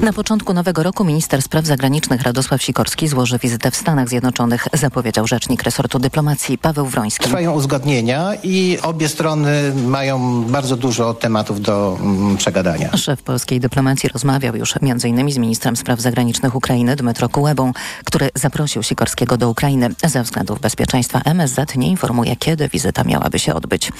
Na początku nowego roku minister spraw zagranicznych Radosław Sikorski złoży wizytę w Stanach Zjednoczonych, zapowiedział rzecznik resortu dyplomacji Paweł Wroński. Trwają uzgodnienia i obie strony mają bardzo dużo tematów do mm, przegadania. Szef polskiej dyplomacji rozmawiał już m.in. z ministrem spraw zagranicznych Ukrainy Dmytro Kułebą, który zaprosił Sikorskiego do Ukrainy. Ze względów bezpieczeństwa MSZ nie informuje, kiedy wizyta miałaby się odbyć.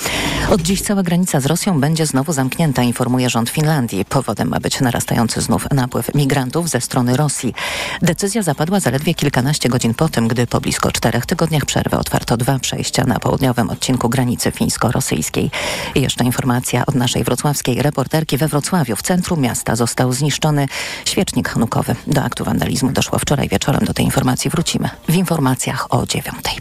Od dziś cała granica z Rosją będzie znowu zamknięta, informuje rząd Finlandii. Powodem ma być narastający znów napływ migrantów ze strony Rosji. Decyzja zapadła zaledwie kilkanaście godzin po tym, gdy po blisko czterech tygodniach przerwy otwarto dwa przejścia na południowym odcinku granicy fińsko-rosyjskiej. Jeszcze informacja od naszej wrocławskiej reporterki we Wrocławiu. W centrum miasta został zniszczony świecznik hanukowy. Do aktu wandalizmu doszło wczoraj wieczorem. Do tej informacji wrócimy w informacjach o dziewiątej.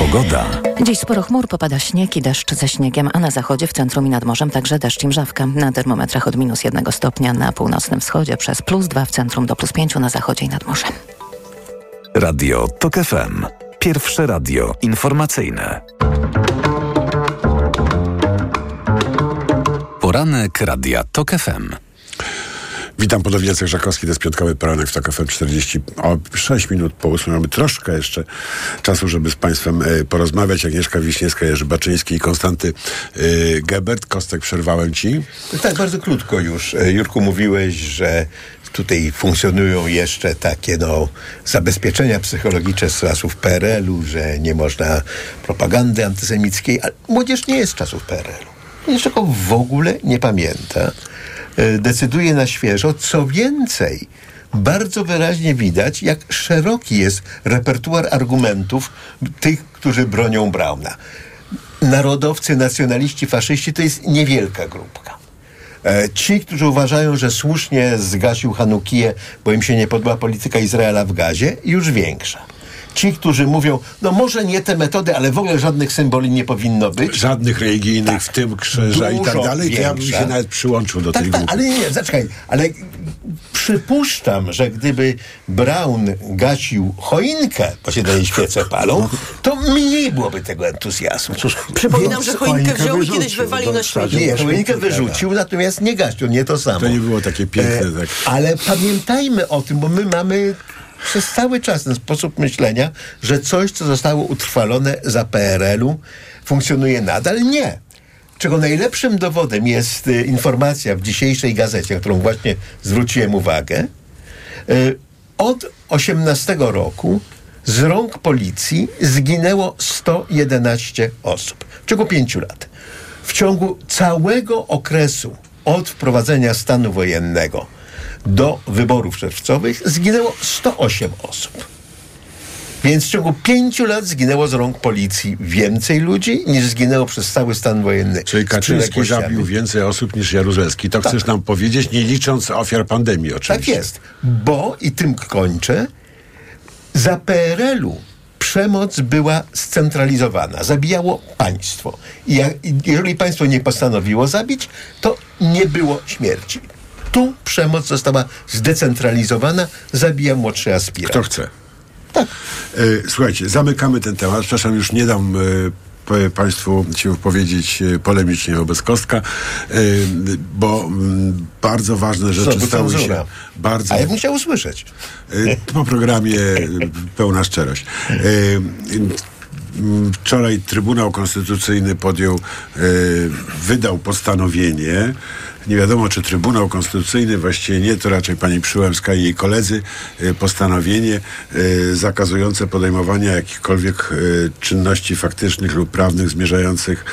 Pogoda. Dziś sporo chmur, popada śnieg i deszcz ze śniegiem, a na zachodzie, w centrum i nad morzem także deszcz i mrzawka. Na termometrach od minus jednego stopnia na północnym wschodzie przez plus dwa w centrum do plus pięciu na zachodzie i nad morzem. Radio TOK FM. Pierwsze radio informacyjne. Poranek Radia TOK FM. Witam ponownie Jacek Żakowski, to jest piątkowy poranek w TOK FM 46 minut po 8. Mamy troszkę jeszcze czasu, żeby z Państwem e, porozmawiać. Agnieszka Wiśniewska, Jerzy Baczyński i Konstanty e, Gebert. Kostek, przerwałem Ci. Tak, bardzo krótko już. E, Jurku, mówiłeś, że tutaj funkcjonują jeszcze takie no, zabezpieczenia psychologiczne z czasów PRL-u, że nie można propagandy antysemickiej, ale młodzież nie jest z czasów PRL-u. Niczego w ogóle nie pamięta. E, Decyduje na świeżo. Co więcej, bardzo wyraźnie widać, jak szeroki jest repertuar argumentów tych, którzy bronią Brauna. Narodowcy, nacjonaliści, faszyści to jest niewielka grupka. E, Ci, którzy uważają, że słusznie zgasił Hanukiję, bo im się nie podoba polityka Izraela w gazie, już większa. Ci, którzy mówią, no może nie te metody, ale w ogóle żadnych symboli nie powinno być. Żadnych religijnych, w tym krzyża i tak Dużo dalej, to ja bym się nawet przyłączył do tak, tej tak, grupy. ale nie, zaczekaj, ale przypuszczam, że gdyby Brown gasił choinkę, bo się daje świece palą, to mniej byłoby tego entuzjazmu. Przypominam, Więc że choinkę wziął i kiedyś wywalił na śmieci. Nie, choinkę wyrzucił, natomiast nie gasił, nie to samo. To nie było takie piękne. E, tak. Ale pamiętajmy o tym, bo my mamy przez cały czas ten sposób myślenia, że coś, co zostało utrwalone za PRL-u, funkcjonuje nadal. Nie. Czego najlepszym dowodem jest y, informacja w dzisiejszej gazecie, którą właśnie zwróciłem uwagę. Y, od 18 roku z rąk policji zginęło 111 osób. W ciągu pięciu lat. W ciągu całego okresu od wprowadzenia stanu wojennego do wyborów czerwcowych zginęło 108 osób. Więc w ciągu pięciu lat zginęło z rąk policji więcej ludzi, niż zginęło przez cały stan wojenny. Czyli Kaczyński zabił więcej osób niż Jaruzelski. To Tak. chcesz nam powiedzieć, nie licząc ofiar pandemii Tak oczywiście. jest, bo i tym kończę. Za PRL-u przemoc była scentralizowana, zabijało państwo. I jeżeli państwo nie postanowiło zabić, to nie było śmierci. Tu przemoc została zdecentralizowana, zabija młodszy aspirant. Kto chce. Tak. Słuchajcie, zamykamy ten temat. Przepraszam, już nie dam e, Państwu się wypowiedzieć e, polemicznie wobec Kostka, e, bo mm, bardzo ważne rzeczy bo stały się bardzo... A ja bym chciał usłyszeć. E, Po programie e, pełna szczerość. E, Wczoraj Trybunał Konstytucyjny podjął, e, wydał postanowienie. Nie wiadomo, czy Trybunał Konstytucyjny, właściwie nie, to raczej pani Przyłębska i jej koledzy, e, postanowienie e, zakazujące podejmowania jakichkolwiek e, czynności faktycznych lub prawnych zmierzających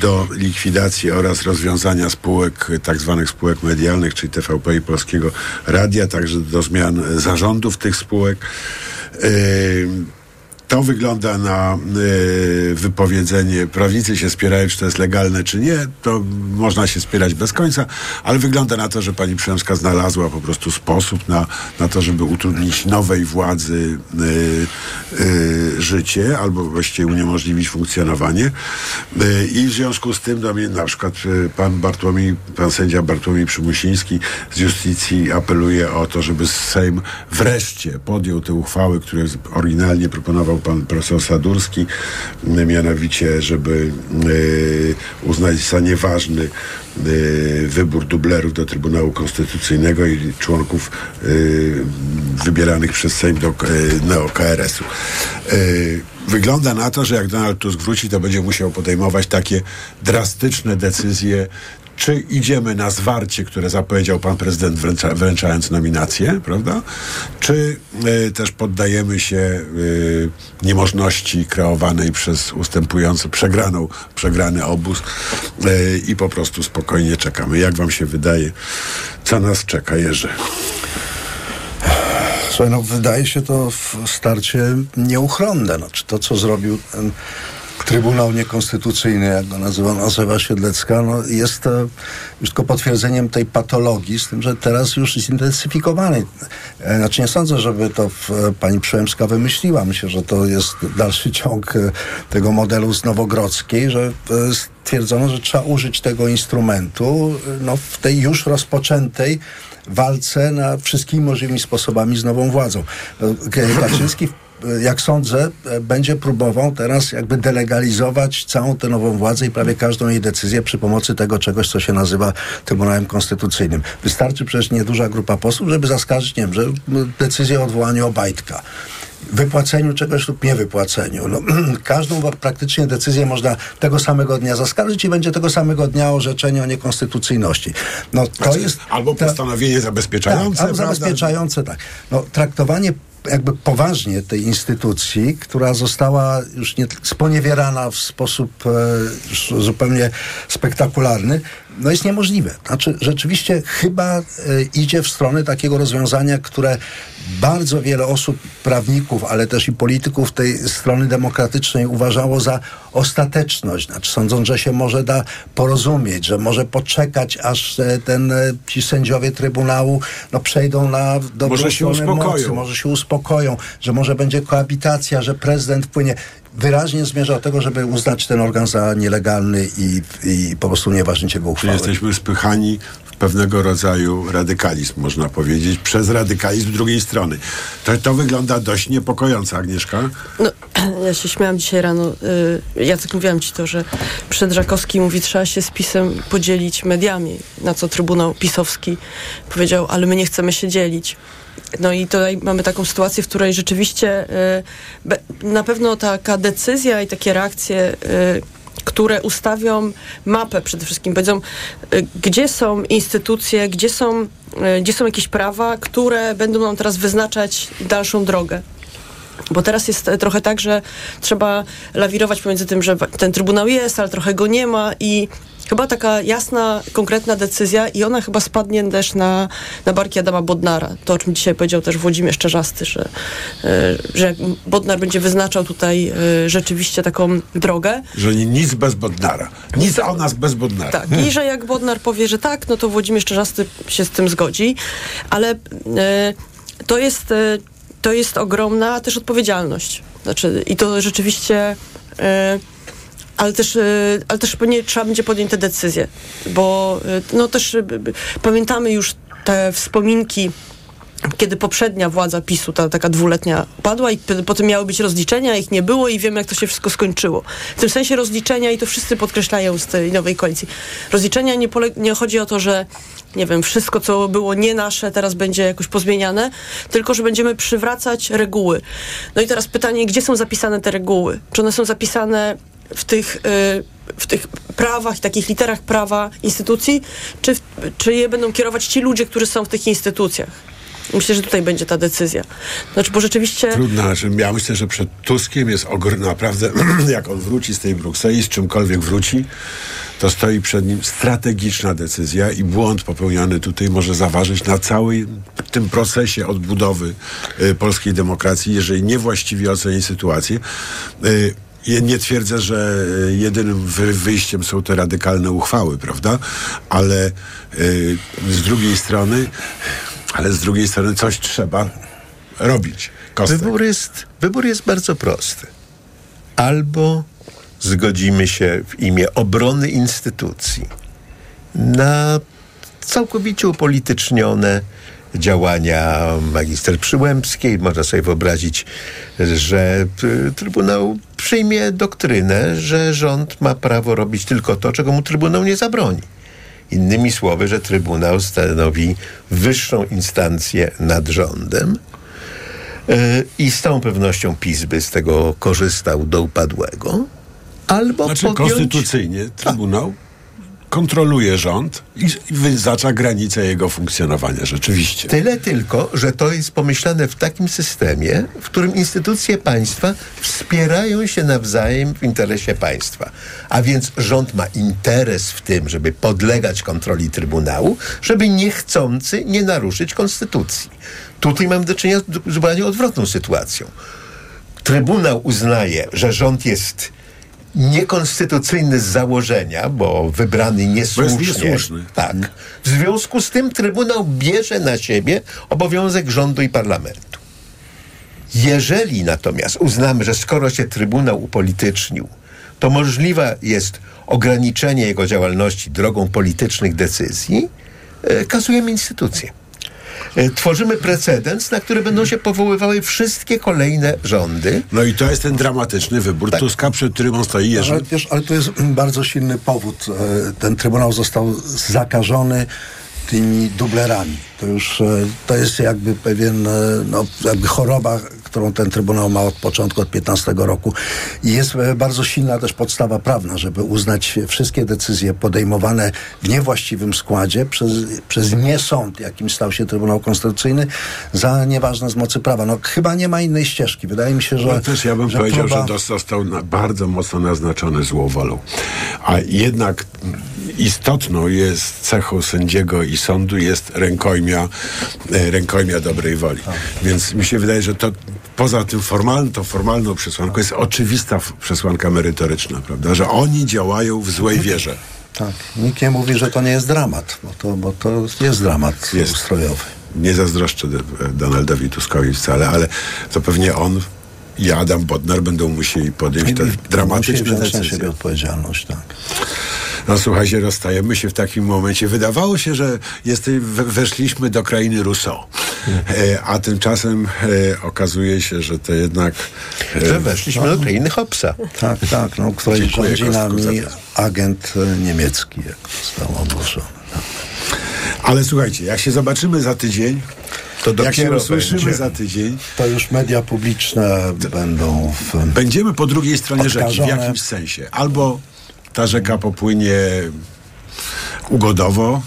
do likwidacji oraz rozwiązania spółek, tak zwanych spółek medialnych, czyli TVP i Polskiego Radia, także do zmian zarządów tych spółek. To wygląda na y, wypowiedzenie, prawnicy się spierają, czy to jest legalne, czy nie, to można się spierać bez końca, ale wygląda na to, że pani Przemska znalazła po prostu sposób na, na to, żeby utrudnić nowej władzy y, y, życie, albo właściwie uniemożliwić funkcjonowanie. I w związku z tym mnie na przykład pan Bartłomiej, pan sędzia Bartłomiej Przymusiński z Justicji apeluje o to, żeby Sejm wreszcie podjął te uchwały, które oryginalnie proponował pan profesor Sadurski, mianowicie, żeby y, uznać za nieważny y, wybór dublerów do Trybunału Konstytucyjnego i członków y, wybieranych przez Sejm do neo-KRS-u. Wygląda na to, że jak Donald Tusk wróci, to będzie musiał podejmować takie drastyczne decyzje, czy idziemy na zwarcie, które zapowiedział pan prezydent wręcza, wręczając nominację, prawda? Czy y, też poddajemy się y, niemożności kreowanej przez ustępujący, przegraną, przegrany obóz y, i po prostu spokojnie czekamy. Jak wam się wydaje, co nas czeka, Jerzy? Słuchaj, no wydaje się to starcie nieuchronne. Znaczy to, co zrobił ten Trybunał Niekonstytucyjny, jak go nazywa Nazywa Siedlecka, no jest e, już tylko potwierdzeniem tej patologii, z tym, że teraz już zintensyfikowanej. Znaczy nie sądzę, żeby to e, pani Przyłębska wymyśliła. Myślę, że to jest dalszy [laughs] ciąg e, tego modelu z Nowogrodzkiej, że e, stwierdzono, że trzeba użyć tego instrumentu no, w tej już rozpoczętej walce na wszystkimi możliwymi sposobami z nową władzą. Kaczyński, jak sądzę, e, będzie próbował teraz jakby delegalizować całą tę nową władzę i prawie każdą jej decyzję przy pomocy tego czegoś, co się nazywa Trybunałem Konstytucyjnym. Wystarczy przecież nieduża grupa posłów, żeby zaskarżyć, nie wiem, że decyzję o odwołaniu Obajtka wypłaceniu czegoś lub niewypłaceniu. No, [clears throat] każdą praktycznie decyzję można tego samego dnia zaskarżyć i będzie tego samego dnia orzeczenie o niekonstytucyjności. No, to Znaczy, jest albo postanowienie zabezpieczające, tak, albo zabezpieczające, tak. No, traktowanie jakby poważnie tej instytucji, która została już nie, sponiewierana w sposób e, zupełnie spektakularny, no jest niemożliwe. Znaczy, rzeczywiście chyba e, idzie w stronę takiego rozwiązania, które bardzo wiele osób, prawników, ale też i polityków tej strony demokratycznej uważało za ostateczność. Znaczy, sądząc, że się może da porozumieć, że może poczekać, aż e, ten, e, ci sędziowie Trybunału no, przejdą na dobrą stronę mocy, może się uspokoją, że może będzie koabitacja, że prezydent wpłynie. Wyraźnie zmierza do tego, żeby uznać ten organ za nielegalny i, i po prostu nieważnić jego Czyli uchwały. jesteśmy spychani w pewnego rodzaju radykalizm, można powiedzieć, przez radykalizm drugiej strony. To, to wygląda dość niepokojąco, Agnieszka. No, [clears throat] ja się śmiałam dzisiaj rano. Y, Jacek, mówiłam ci to, że przed Żakowski mówi, trzeba się z PiSem podzielić mediami, na co Trybunał Pisowski powiedział, ale my nie chcemy się dzielić. No i tutaj mamy taką sytuację, w której rzeczywiście y, na pewno taka decyzja i takie reakcje y, które ustawią mapę przede wszystkim, powiedzą, y, gdzie są instytucje, gdzie są, y, gdzie są jakieś prawa, które będą nam teraz wyznaczać dalszą drogę. Bo teraz jest e, trochę tak, że trzeba lawirować pomiędzy tym, że ten trybunał jest, ale trochę go nie ma i chyba taka jasna, konkretna decyzja i ona chyba spadnie też na, na barki Adama Bodnara. To, o czym dzisiaj powiedział też Włodzimierz Czerzasty, że, e, że Bodnar będzie wyznaczał tutaj e, rzeczywiście taką drogę, Że ni- nic bez Bodnara. Nic o nas bez Bodnara. tak, i że jak Bodnar powie, że tak, no to Włodzimierz Czerzasty się z tym zgodzi, ale e, to jest, to jest ogromna też odpowiedzialność. Znaczy, i to rzeczywiście. Ale też, e, ale też pewnie trzeba będzie podjąć te decyzje, bo e, no też e, pamiętamy już te wspominki kiedy poprzednia władza PiSu, ta taka dwuletnia, padła i potem miały być rozliczenia, ich nie było i wiemy, jak to się wszystko skończyło. W tym sensie rozliczenia, i to wszyscy podkreślają z tej nowej koalicji, rozliczenia nie, nie chodzi o to, że nie wiem, wszystko, co było nie nasze, teraz będzie jakoś pozmieniane, tylko, że będziemy przywracać reguły. No i teraz pytanie, gdzie są zapisane te reguły? Czy one są zapisane w tych, y, w tych prawach takich literach prawa instytucji, czy, czy je będą kierować ci ludzie, którzy są w tych instytucjach? Myślę, że tutaj będzie ta decyzja. Znaczy, bo rzeczywiście... Trudna, znaczy ja myślę, że przed Tuskiem jest ogr naprawdę, [clears throat] jak on wróci z tej Brukseli, z czymkolwiek wróci, to stoi przed nim strategiczna decyzja i błąd popełniony tutaj może zaważyć na całym tym procesie odbudowy y, polskiej demokracji, jeżeli niewłaściwie oceni sytuację. Y, nie twierdzę, że y, jedynym wy- wyjściem są te radykalne uchwały, prawda? Ale y, z drugiej strony, ale z drugiej strony coś trzeba robić. Wybór jest, wybór jest bardzo prosty. Albo zgodzimy się w imię obrony instytucji na całkowicie upolitycznione działania magister Przyłębskiej. Można sobie wyobrazić, że y, Trybunał przyjmie doktrynę, że rząd ma prawo robić tylko to, czego mu Trybunał nie zabroni. Innymi słowy, że Trybunał stanowi wyższą instancję nad rządem. E, I z całą pewnością PiS by z tego korzystał do upadłego. Albo Znaczy podjąć... konstytucyjnie Trybunał kontroluje rząd i, wyznacza granice jego funkcjonowania, rzeczywiście. Tyle tylko, że to jest pomyślane w takim systemie, w którym instytucje państwa wspierają się nawzajem w interesie państwa. A więc rząd ma interes w tym, żeby podlegać kontroli Trybunału, żeby niechcący nie naruszyć konstytucji. Tutaj mamy do czynienia z zupełnie odwrotną sytuacją. Trybunał uznaje, że rząd jest niekonstytucyjny z założenia, bo wybrany niesłusznie. niesłuszny. Tak. W związku z tym Trybunał bierze na siebie obowiązek rządu i parlamentu. Jeżeli natomiast uznamy, że skoro się Trybunał upolitycznił, to możliwe jest ograniczenie jego działalności drogą politycznych decyzji, e, kasujemy instytucje. E, Tworzymy precedens, na który będą się powoływały wszystkie kolejne rządy. No i to jest ten dramatyczny wybór Tuska, przed którym on stoi. Jerzy. Ale, wiesz, ale to jest bardzo silny powód. E, Ten trybunał został zakażony tymi dublerami. To już e, to jest jakby pewien, no, jakby choroba, którą ten trybunał ma od początku, od 15 roku. I jest e, bardzo silna też podstawa prawna, żeby uznać wszystkie decyzje podejmowane w niewłaściwym składzie przez, przez nie sąd, jakim stał się Trybunał Konstytucyjny, za nieważne z mocy prawa. No chyba nie ma innej ścieżki. Wydaje mi się, że... No też ja bym że powiedział, próba- że został na, bardzo mocno naznaczony złą wolą. A jednak istotną jest cechą sędziego i sądu jest rękojmia, e, rękojmia dobrej woli. Więc mi się wydaje, że to poza tym formalną, to formalną przesłanką jest oczywista przesłanka merytoryczna, prawda? Że oni działają w złej wierze. Tak. Nikt nie mówi, że to nie jest dramat, bo to, bo to jest dramat Jest. ustrojowy. Nie zazdroszczę D- Donaldowi Tuskowi wcale, ale to pewnie on i Adam Bodnar będą musieli podjąć te dramatyczne wziąć na decyzje. siebie odpowiedzialność, tak. No słuchajcie, rozstajemy się w takim momencie. Wydawało się, że jest, we- weszliśmy do krainy Rousseau. E, a tymczasem e, okazuje się, że to jednak... E, Że weszliśmy do krainy Hobsa. Tak, tak, no, której Dziękuję, rządzi nami agent niemiecki, jak zostało ogłoszone. Ale słuchajcie, jak się zobaczymy za tydzień, to jak się usłyszymy będzie. za tydzień, To już media publiczne będą w... będziemy po drugiej stronie rzeki w Odkażone. jakimś sensie. Albo ta rzeka popłynie ugodowo,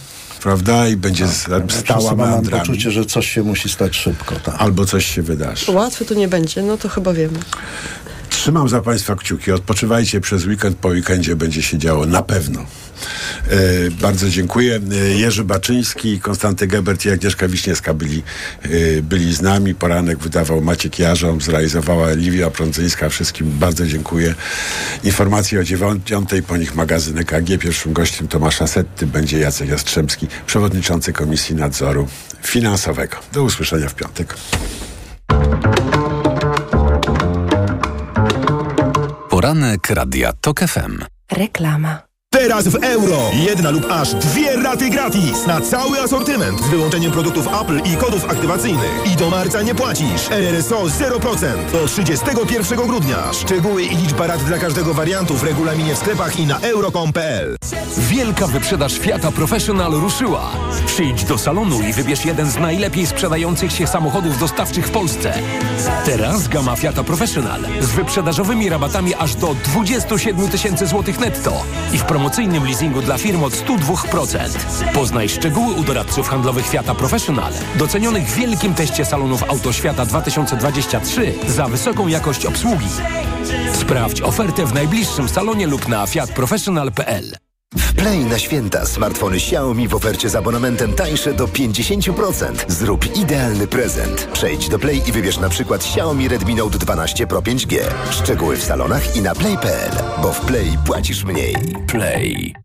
prawda, i będzie Ja stała mam meandrami. poczucie, że coś się musi stać szybko, tak. Albo coś się wydarzy. Łatwe to nie będzie, no to chyba wiemy. Trzymam za Państwa kciuki. Odpoczywajcie przez weekend. Po weekendzie będzie się działo na pewno. E, bardzo dziękuję. E, Jerzy Baczyński, Konstanty Gebert i Agnieszka Wiśniewska byli, e, byli z nami. Poranek wydawał Maciek Jarzom, zrealizowała Liwia Prądzyńska. Wszystkim bardzo dziękuję. Informacje o dziewiątej, po nich magazyn EKG. Pierwszym gościem Tomasza Setty będzie Jacek Jastrzębski, przewodniczący Komisji Nadzoru Finansowego. Do usłyszenia w piątek. Poranek Radia TOK FM. Reklama. Teraz w euro. Jedna lub aż dwie raty gratis na cały asortyment z wyłączeniem produktów Apple i kodów aktywacyjnych. I do marca nie płacisz. RRSO 0% do 31 grudnia. Szczegóły i liczba rat dla każdego wariantu w regulaminie w sklepach i na euro.com.pl. Wielka wyprzedaż Fiata Professional ruszyła. Przyjdź do salonu i wybierz jeden z najlepiej sprzedających się samochodów dostawczych w Polsce. Teraz gama Fiata Professional z wyprzedażowymi rabatami aż do 27 tysięcy złotych netto i w promocyjnym leasingu dla firm od 102%. Poznaj szczegóły u doradców handlowych Fiata Professional, docenionych w wielkim teście salonów Autoświata 2023 za wysoką jakość obsługi. Sprawdź ofertę w najbliższym salonie lub na fiatprofessional.pl. W Play na święta smartfony Xiaomi w ofercie z abonamentem tańsze do 50%. Zrób idealny prezent. Przejdź do Play i wybierz na przykład Xiaomi Redmi Note 12 Pro 5G. Szczegóły w salonach i na play.pl, bo w Play płacisz mniej. Play.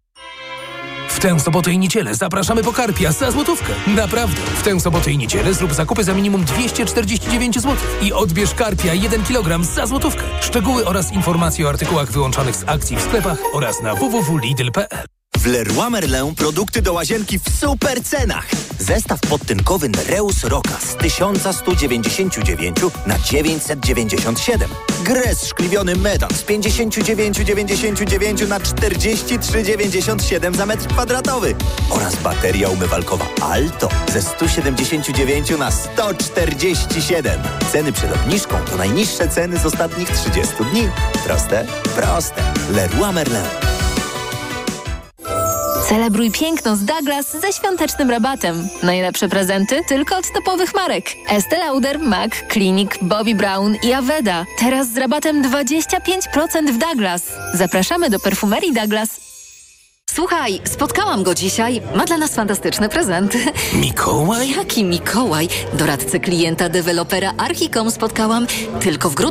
Tę sobotę i niedzielę zapraszamy po karpia za złotówkę. Naprawdę. W tę sobotę i niedzielę zrób zakupy za minimum 249 zł i odbierz karpia 1 kg za złotówkę. Szczegóły oraz informacje o artykułach wyłączonych z akcji w sklepach oraz na www.lidl.pl. W Leroy Merlin produkty do łazienki w super cenach. Zestaw podtynkowy Nereus Roka z 1199 na 997. Gres szkliwiony metan z 59,99 na 43,97 za metr kwadratowy. Oraz bateria umywalkowa Alto ze 179 na 147. Ceny przed obniżką to najniższe ceny z ostatnich 30 dni. Proste? Proste. Leroy Merlin. Celebruj piękno z Douglas ze świątecznym rabatem. Najlepsze prezenty tylko od topowych marek. Estée Lauder, MAC, Clinic, Bobbi Brown i Aveda. Teraz z rabatem 25% w Douglas. Zapraszamy do perfumerii Douglas. Słuchaj, spotkałam go dzisiaj. Ma dla nas fantastyczne prezenty. [laughs] Mikołaj? Jaki Mikołaj? Doradcę klienta dewelopera Archicom spotkałam tylko w grudniu